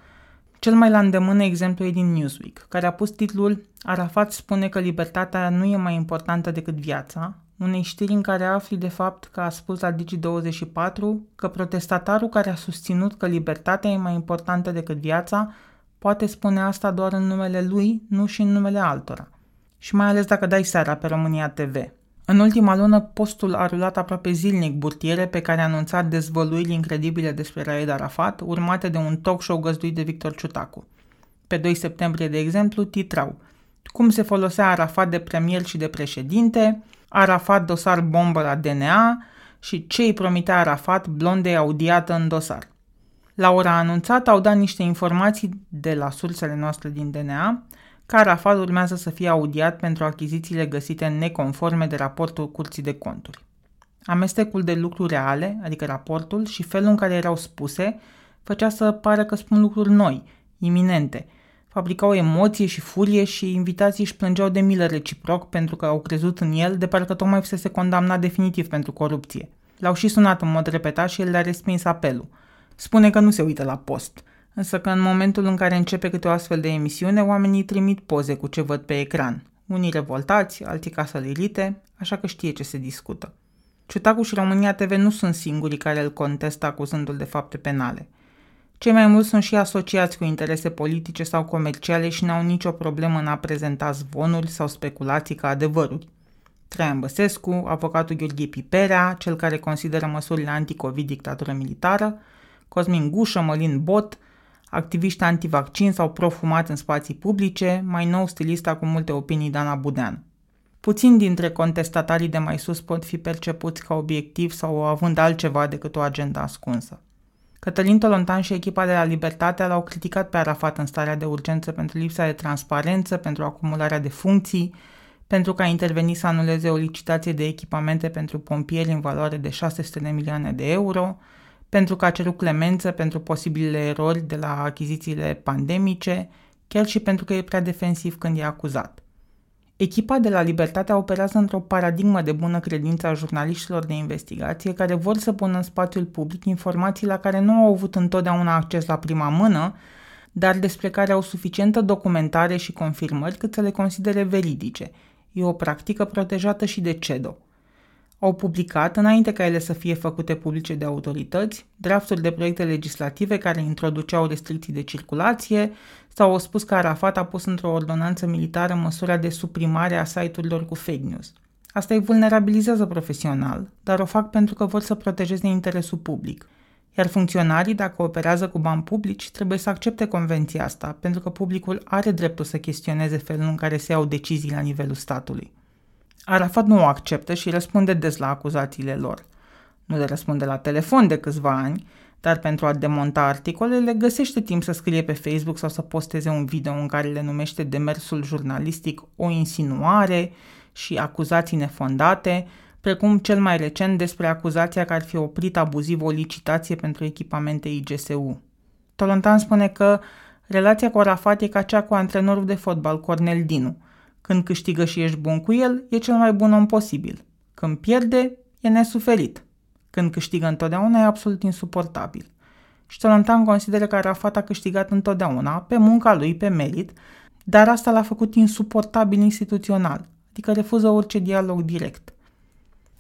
Cel mai la îndemână exemplu e din Newsweek, care a pus titlul Arafat spune că libertatea nu e mai importantă decât viața, unei știri în care afli de fapt că a spus la Digi24 că protestatarul care a susținut că libertatea e mai importantă decât viața poate spune asta doar în numele lui, nu și în numele altora. Și mai ales dacă dai seara pe România TV. În ultima lună, postul a rulat aproape zilnic burtiere pe care a anunțat dezvăluiri incredibile despre Raed Arafat, urmate de un talk show găzduit de Victor Ciutacu. Pe 2 septembrie, de exemplu, titrau Cum se folosea Arafat de premier și de președinte, Arafat dosar bombă la DNA și ce îi promitea Arafat blondei audiată în dosar. La ora anunțată au dat niște informații de la sursele noastre din DNA că Arafat urmează să fie audiat pentru achizițiile găsite neconforme de raportul Curții de Conturi. Amestecul de lucruri reale, adică raportul, și felul în care erau spuse, făcea să pară că spun lucruri noi, iminente – fabricau emoție și furie și invitații își plângeau de milă reciproc pentru că au crezut în el, de parcă tocmai fusese condamnat definitiv pentru corupție. L-au și sunat în mod repetat și el le-a respins apelul. Spune că nu se uită la post, însă că în momentul în care începe câte o astfel de emisiune, oamenii trimit poze cu ce văd pe ecran. Unii revoltați, alții ca să lirite, așa că știe ce se discută. Ciutacu și România TV nu sunt singurii care îl contestă acuzându-l de fapte penale – Cei mai mulți sunt și asociați cu interese politice sau comerciale și n-au nicio problemă în a prezenta zvonuri sau speculații ca adevăruri. Traian Băsescu, avocatul Gheorghe Piperea, cel care consideră măsurile anticovid dictatură militară, Cosmin Gușă, Mălin Bot, activiști antivaccin sau profumați în spații publice, mai nou stilista cu multe opinii Dana Budean. Puțini dintre contestatarii de mai sus pot fi percepuți ca obiectiv sau având altceva decât o agenda ascunsă. Cătălin Tolontan și echipa de la Libertate l-au criticat pe Arafat în starea de urgență pentru lipsa de transparență, pentru acumularea de funcții, pentru că a intervenit să anuleze o licitație de echipamente pentru pompieri în valoare de 600 de milioane de euro, pentru că a cerut clemență pentru posibilele erori de la achizițiile pandemice, chiar și pentru că e prea defensiv când e acuzat. Echipa de la Libertatea operează într-o paradigmă de bună credință a jurnaliștilor de investigație care vor să pună în spațiul public informații la care nu au avut întotdeauna acces la prima mână, dar despre care au suficientă documentare și confirmări cât să le considere veridice. E o practică protejată și de CEDO au publicat, înainte ca ele să fie făcute publice de autorități, drafturi de proiecte legislative care introduceau restricții de circulație sau au spus că Arafat a pus într-o ordonanță militară măsura de suprimare a site-urilor cu fake news. Asta îi vulnerabilizează profesional, dar o fac pentru că vor să protejeze interesul public. Iar funcționarii, dacă operează cu bani publici, trebuie să accepte convenția asta, pentru că publicul are dreptul să chestioneze felul în care se iau decizii la nivelul statului. Arafat nu o acceptă și răspunde des la acuzațiile lor. Nu le răspunde la telefon de câțiva ani, dar pentru a demonta articolele găsește timp să scrie pe Facebook sau să posteze un video în care le numește demersul jurnalistic o insinuare și acuzații nefondate, precum cel mai recent despre acuzația că ar fi oprit abuziv o licitație pentru echipamente IGSU. Tolontan spune că relația cu Arafat e ca cea cu antrenorul de fotbal Cornel Dinu – când câștigă și ești bun cu el, e cel mai bun om posibil. Când pierde, e nesuferit. Când câștigă întotdeauna, e absolut insuportabil. Și Tolontan consideră că Arafat a câștigat întotdeauna, pe munca lui, pe merit, dar asta l-a făcut insuportabil instituțional, adică refuză orice dialog direct.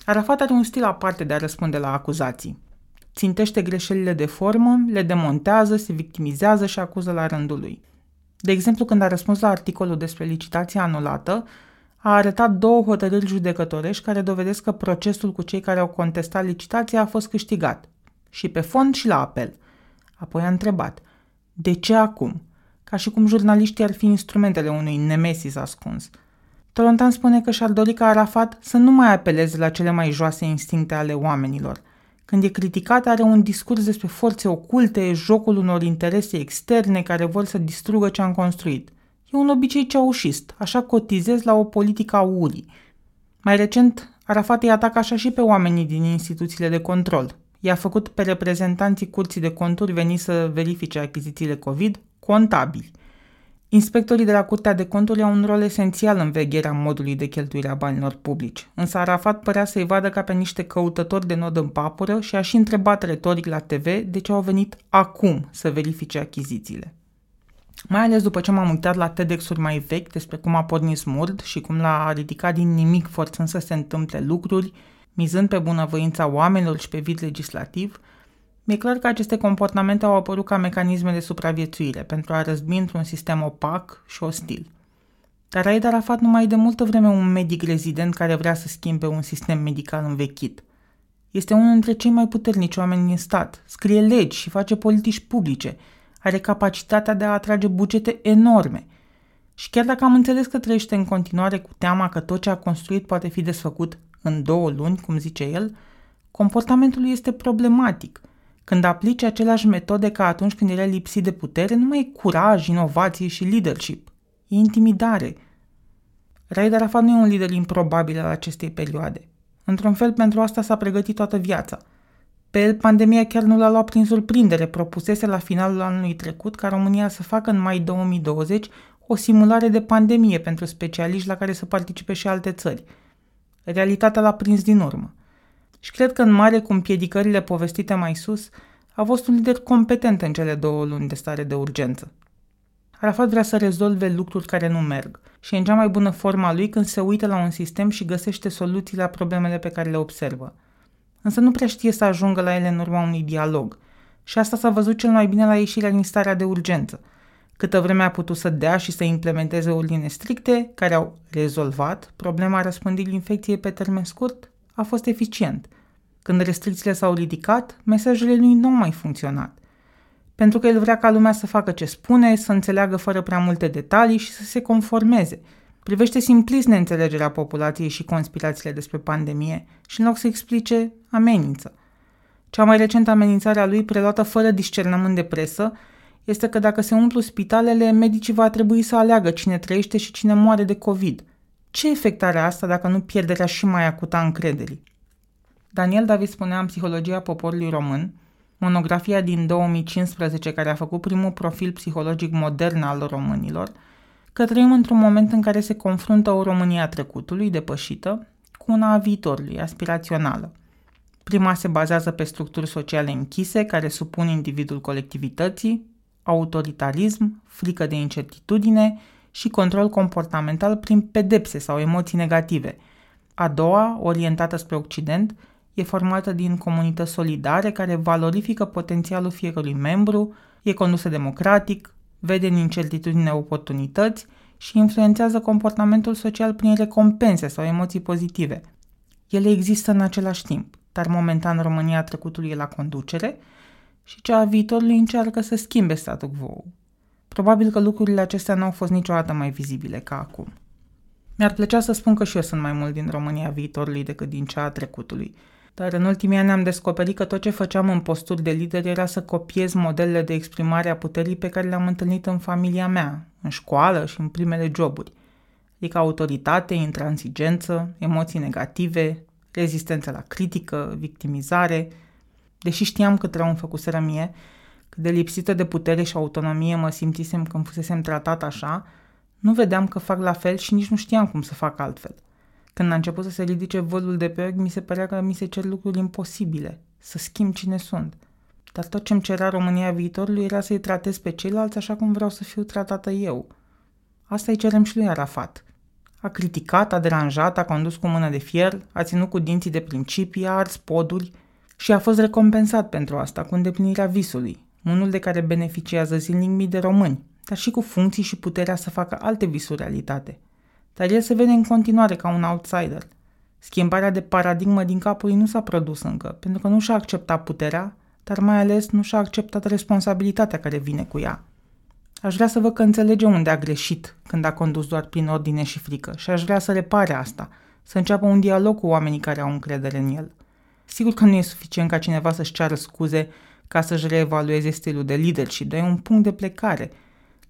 Arafat are un stil aparte de a răspunde la acuzații. Țintește greșelile de formă, le demontează, se victimizează și acuză la rândul lui. De exemplu, când a răspuns la articolul despre licitația anulată, a arătat două hotărâri judecătorești care dovedesc că procesul cu cei care au contestat licitația a fost câștigat, și pe fond și la apel. Apoi a întrebat, de ce acum? Ca și cum jurnaliștii ar fi instrumentele unui nemesis ascuns. Tolontan spune că și-ar dori ca Arafat să nu mai apeleze la cele mai joase instincte ale oamenilor – când e criticat, are un discurs despre forțe oculte, jocul unor interese externe care vor să distrugă ce am construit. E un obicei ceaușist, așa cotizez la o politică a urii. Mai recent, Arafat îi atacă așa și pe oamenii din instituțiile de control. I-a făcut pe reprezentanții curții de conturi veni să verifice achizițiile COVID contabili. Inspectorii de la Curtea de Conturi au un rol esențial în vegherea modului de cheltuire a banilor publici, însă Arafat părea să-i vadă ca pe niște căutători de nod în papură și a și întrebat retoric la TV de ce au venit acum să verifice achizițiile. Mai ales după ce m-am uitat la TEDx-uri mai vechi despre cum a pornit smurd și cum l-a ridicat din nimic forțând să se întâmple lucruri, mizând pe bunăvoința oamenilor și pe vid legislativ – mi-e clar că aceste comportamente au apărut ca mecanisme de supraviețuire pentru a răzbi într-un sistem opac și ostil. Dar Aida Arafat nu mai e de multă vreme un medic rezident care vrea să schimbe un sistem medical învechit. Este unul dintre cei mai puternici oameni din stat, scrie legi și face politici publice, are capacitatea de a atrage bugete enorme. Și chiar dacă am înțeles că trăiește în continuare cu teama că tot ce a construit poate fi desfăcut în două luni, cum zice el, comportamentul lui este problematic – când aplici aceleași metode ca atunci când era lipsit de putere, nu mai e curaj, inovație și leadership. E intimidare. Raed Arafat nu e un lider improbabil al acestei perioade. Într-un fel, pentru asta s-a pregătit toată viața. Pe el, pandemia chiar nu l-a luat prin surprindere, propusese la finalul anului trecut ca România să facă în mai 2020 o simulare de pandemie pentru specialiști la care să participe și alte țări. Realitatea l-a prins din urmă și cred că în mare cu împiedicările povestite mai sus, a fost un lider competent în cele două luni de stare de urgență. Arafat vrea să rezolve lucruri care nu merg și e în cea mai bună forma lui când se uită la un sistem și găsește soluții la problemele pe care le observă. Însă nu prea știe să ajungă la ele în urma unui dialog Și asta s-a văzut cel mai bine la ieșirea din starea de urgență. Câtă vreme a putut să dea și să implementeze ordine stricte care au rezolvat problema răspândirii infecției pe termen scurt, a fost eficient. Când restricțiile s-au ridicat, mesajele lui nu au mai funcționat. Pentru că el vrea ca lumea să facă ce spune, să înțeleagă fără prea multe detalii și să se conformeze – Privește simplist neînțelegerea populației și conspirațiile despre pandemie și în loc să explice, amenință. Cea mai recentă amenințare a lui, preluată fără discernământ de presă, este că dacă se umplu spitalele, medicii va trebui să aleagă cine trăiește și cine moare de COVID. Ce efect are asta dacă nu pierderea și mai acută a încrederii? Daniel David spunea în Psihologia poporului român, monografia din 2015 care a făcut primul profil psihologic modern al românilor, că trăim într-un moment în care se confruntă o România trecutului, depășită, cu una a viitorului, aspirațională. Prima se bazează pe structuri sociale închise care supun individul colectivității, autoritarism, frică de incertitudine și control comportamental prin pedepse sau emoții negative. A doua, orientată spre Occident, e formată din comunități solidare care valorifică potențialul fiecărui membru, e condusă democratic, vede în incertitudine oportunități și influențează comportamentul social prin recompense sau emoții pozitive. Ele există în același timp, dar momentan România trecutului e la conducere și cea a viitorului încearcă să schimbe statul quo. Probabil că lucrurile acestea nu au fost niciodată mai vizibile ca acum. Mi-ar plăcea să spun că și eu sunt mai mult din România viitorului decât din cea a trecutului, dar în ultimii ani am descoperit că tot ce făceam în posturi de lider era să copiez modelele de exprimare a puterii pe care le-am întâlnit în familia mea, în școală și în primele joburi. Adică autoritate, intransigență, emoții negative, rezistență la critică, victimizare. Deși știam cât rău îmi făcuseră mie, cât de lipsită de putere și autonomie mă simțisem când fusesem tratat așa, nu vedeam că fac la fel și nici nu știam cum să fac altfel – când a început să se ridice vălul de pe ochi, mi se părea că mi se cer lucruri imposibile, să schimb cine sunt. Dar tot ce-mi cerea România viitorului era să-i tratez pe ceilalți așa cum vreau să fiu tratată eu. Asta îi cerem și lui Arafat. A criticat, a deranjat, a condus cu mână de fier, a ținut cu dinții de principii, a ars poduri și a fost recompensat pentru asta cu îndeplinirea visului, unul de care beneficiază zilnic mii de români, dar și cu funcții și puterea să facă alte visuri realitate – dar el se vede în continuare ca un outsider. Schimbarea de paradigmă din capul lui nu s-a produs încă, pentru că nu și-a acceptat puterea, dar mai ales nu și-a acceptat responsabilitatea care vine cu ea. Aș vrea să văd că înțelege unde a greșit când a condus doar prin ordine și frică și aș vrea să repare asta, să înceapă un dialog cu oamenii care au încredere în el. Sigur că nu e suficient ca cineva să-și ceară scuze ca să-și reevalueze stilul de leadership, dar e un punct de plecare –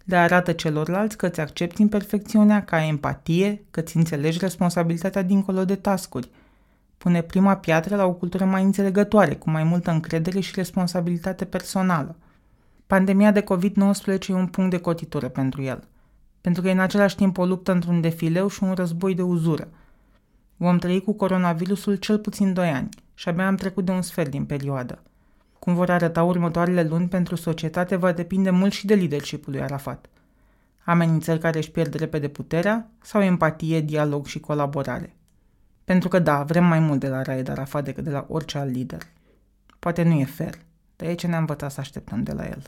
le arată celorlalți că îți accepti imperfecțiunea ca empatie, că îți înțelegi responsabilitatea dincolo de tascuri. Pune prima piatră la o cultură mai înțelegătoare, cu mai multă încredere și responsabilitate personală. Pandemia de COVID-19 e un punct de cotitură pentru el, pentru că e în același timp o luptă într-un defileu și un război de uzură. Vom trăi cu coronavirusul cel puțin 2 ani și abia am trecut de un sfert din perioadă. Cum vor arăta următoarele luni pentru societate va depinde mult și de leadership lui Arafat. Amenințări care își pierd repede puterea sau empatie, dialog și colaborare. Pentru că da, vrem mai mult de la Raed Arafat decât de la orice alt lider. Poate nu e fer, dar e ce ne-a învățat să așteptăm de la el.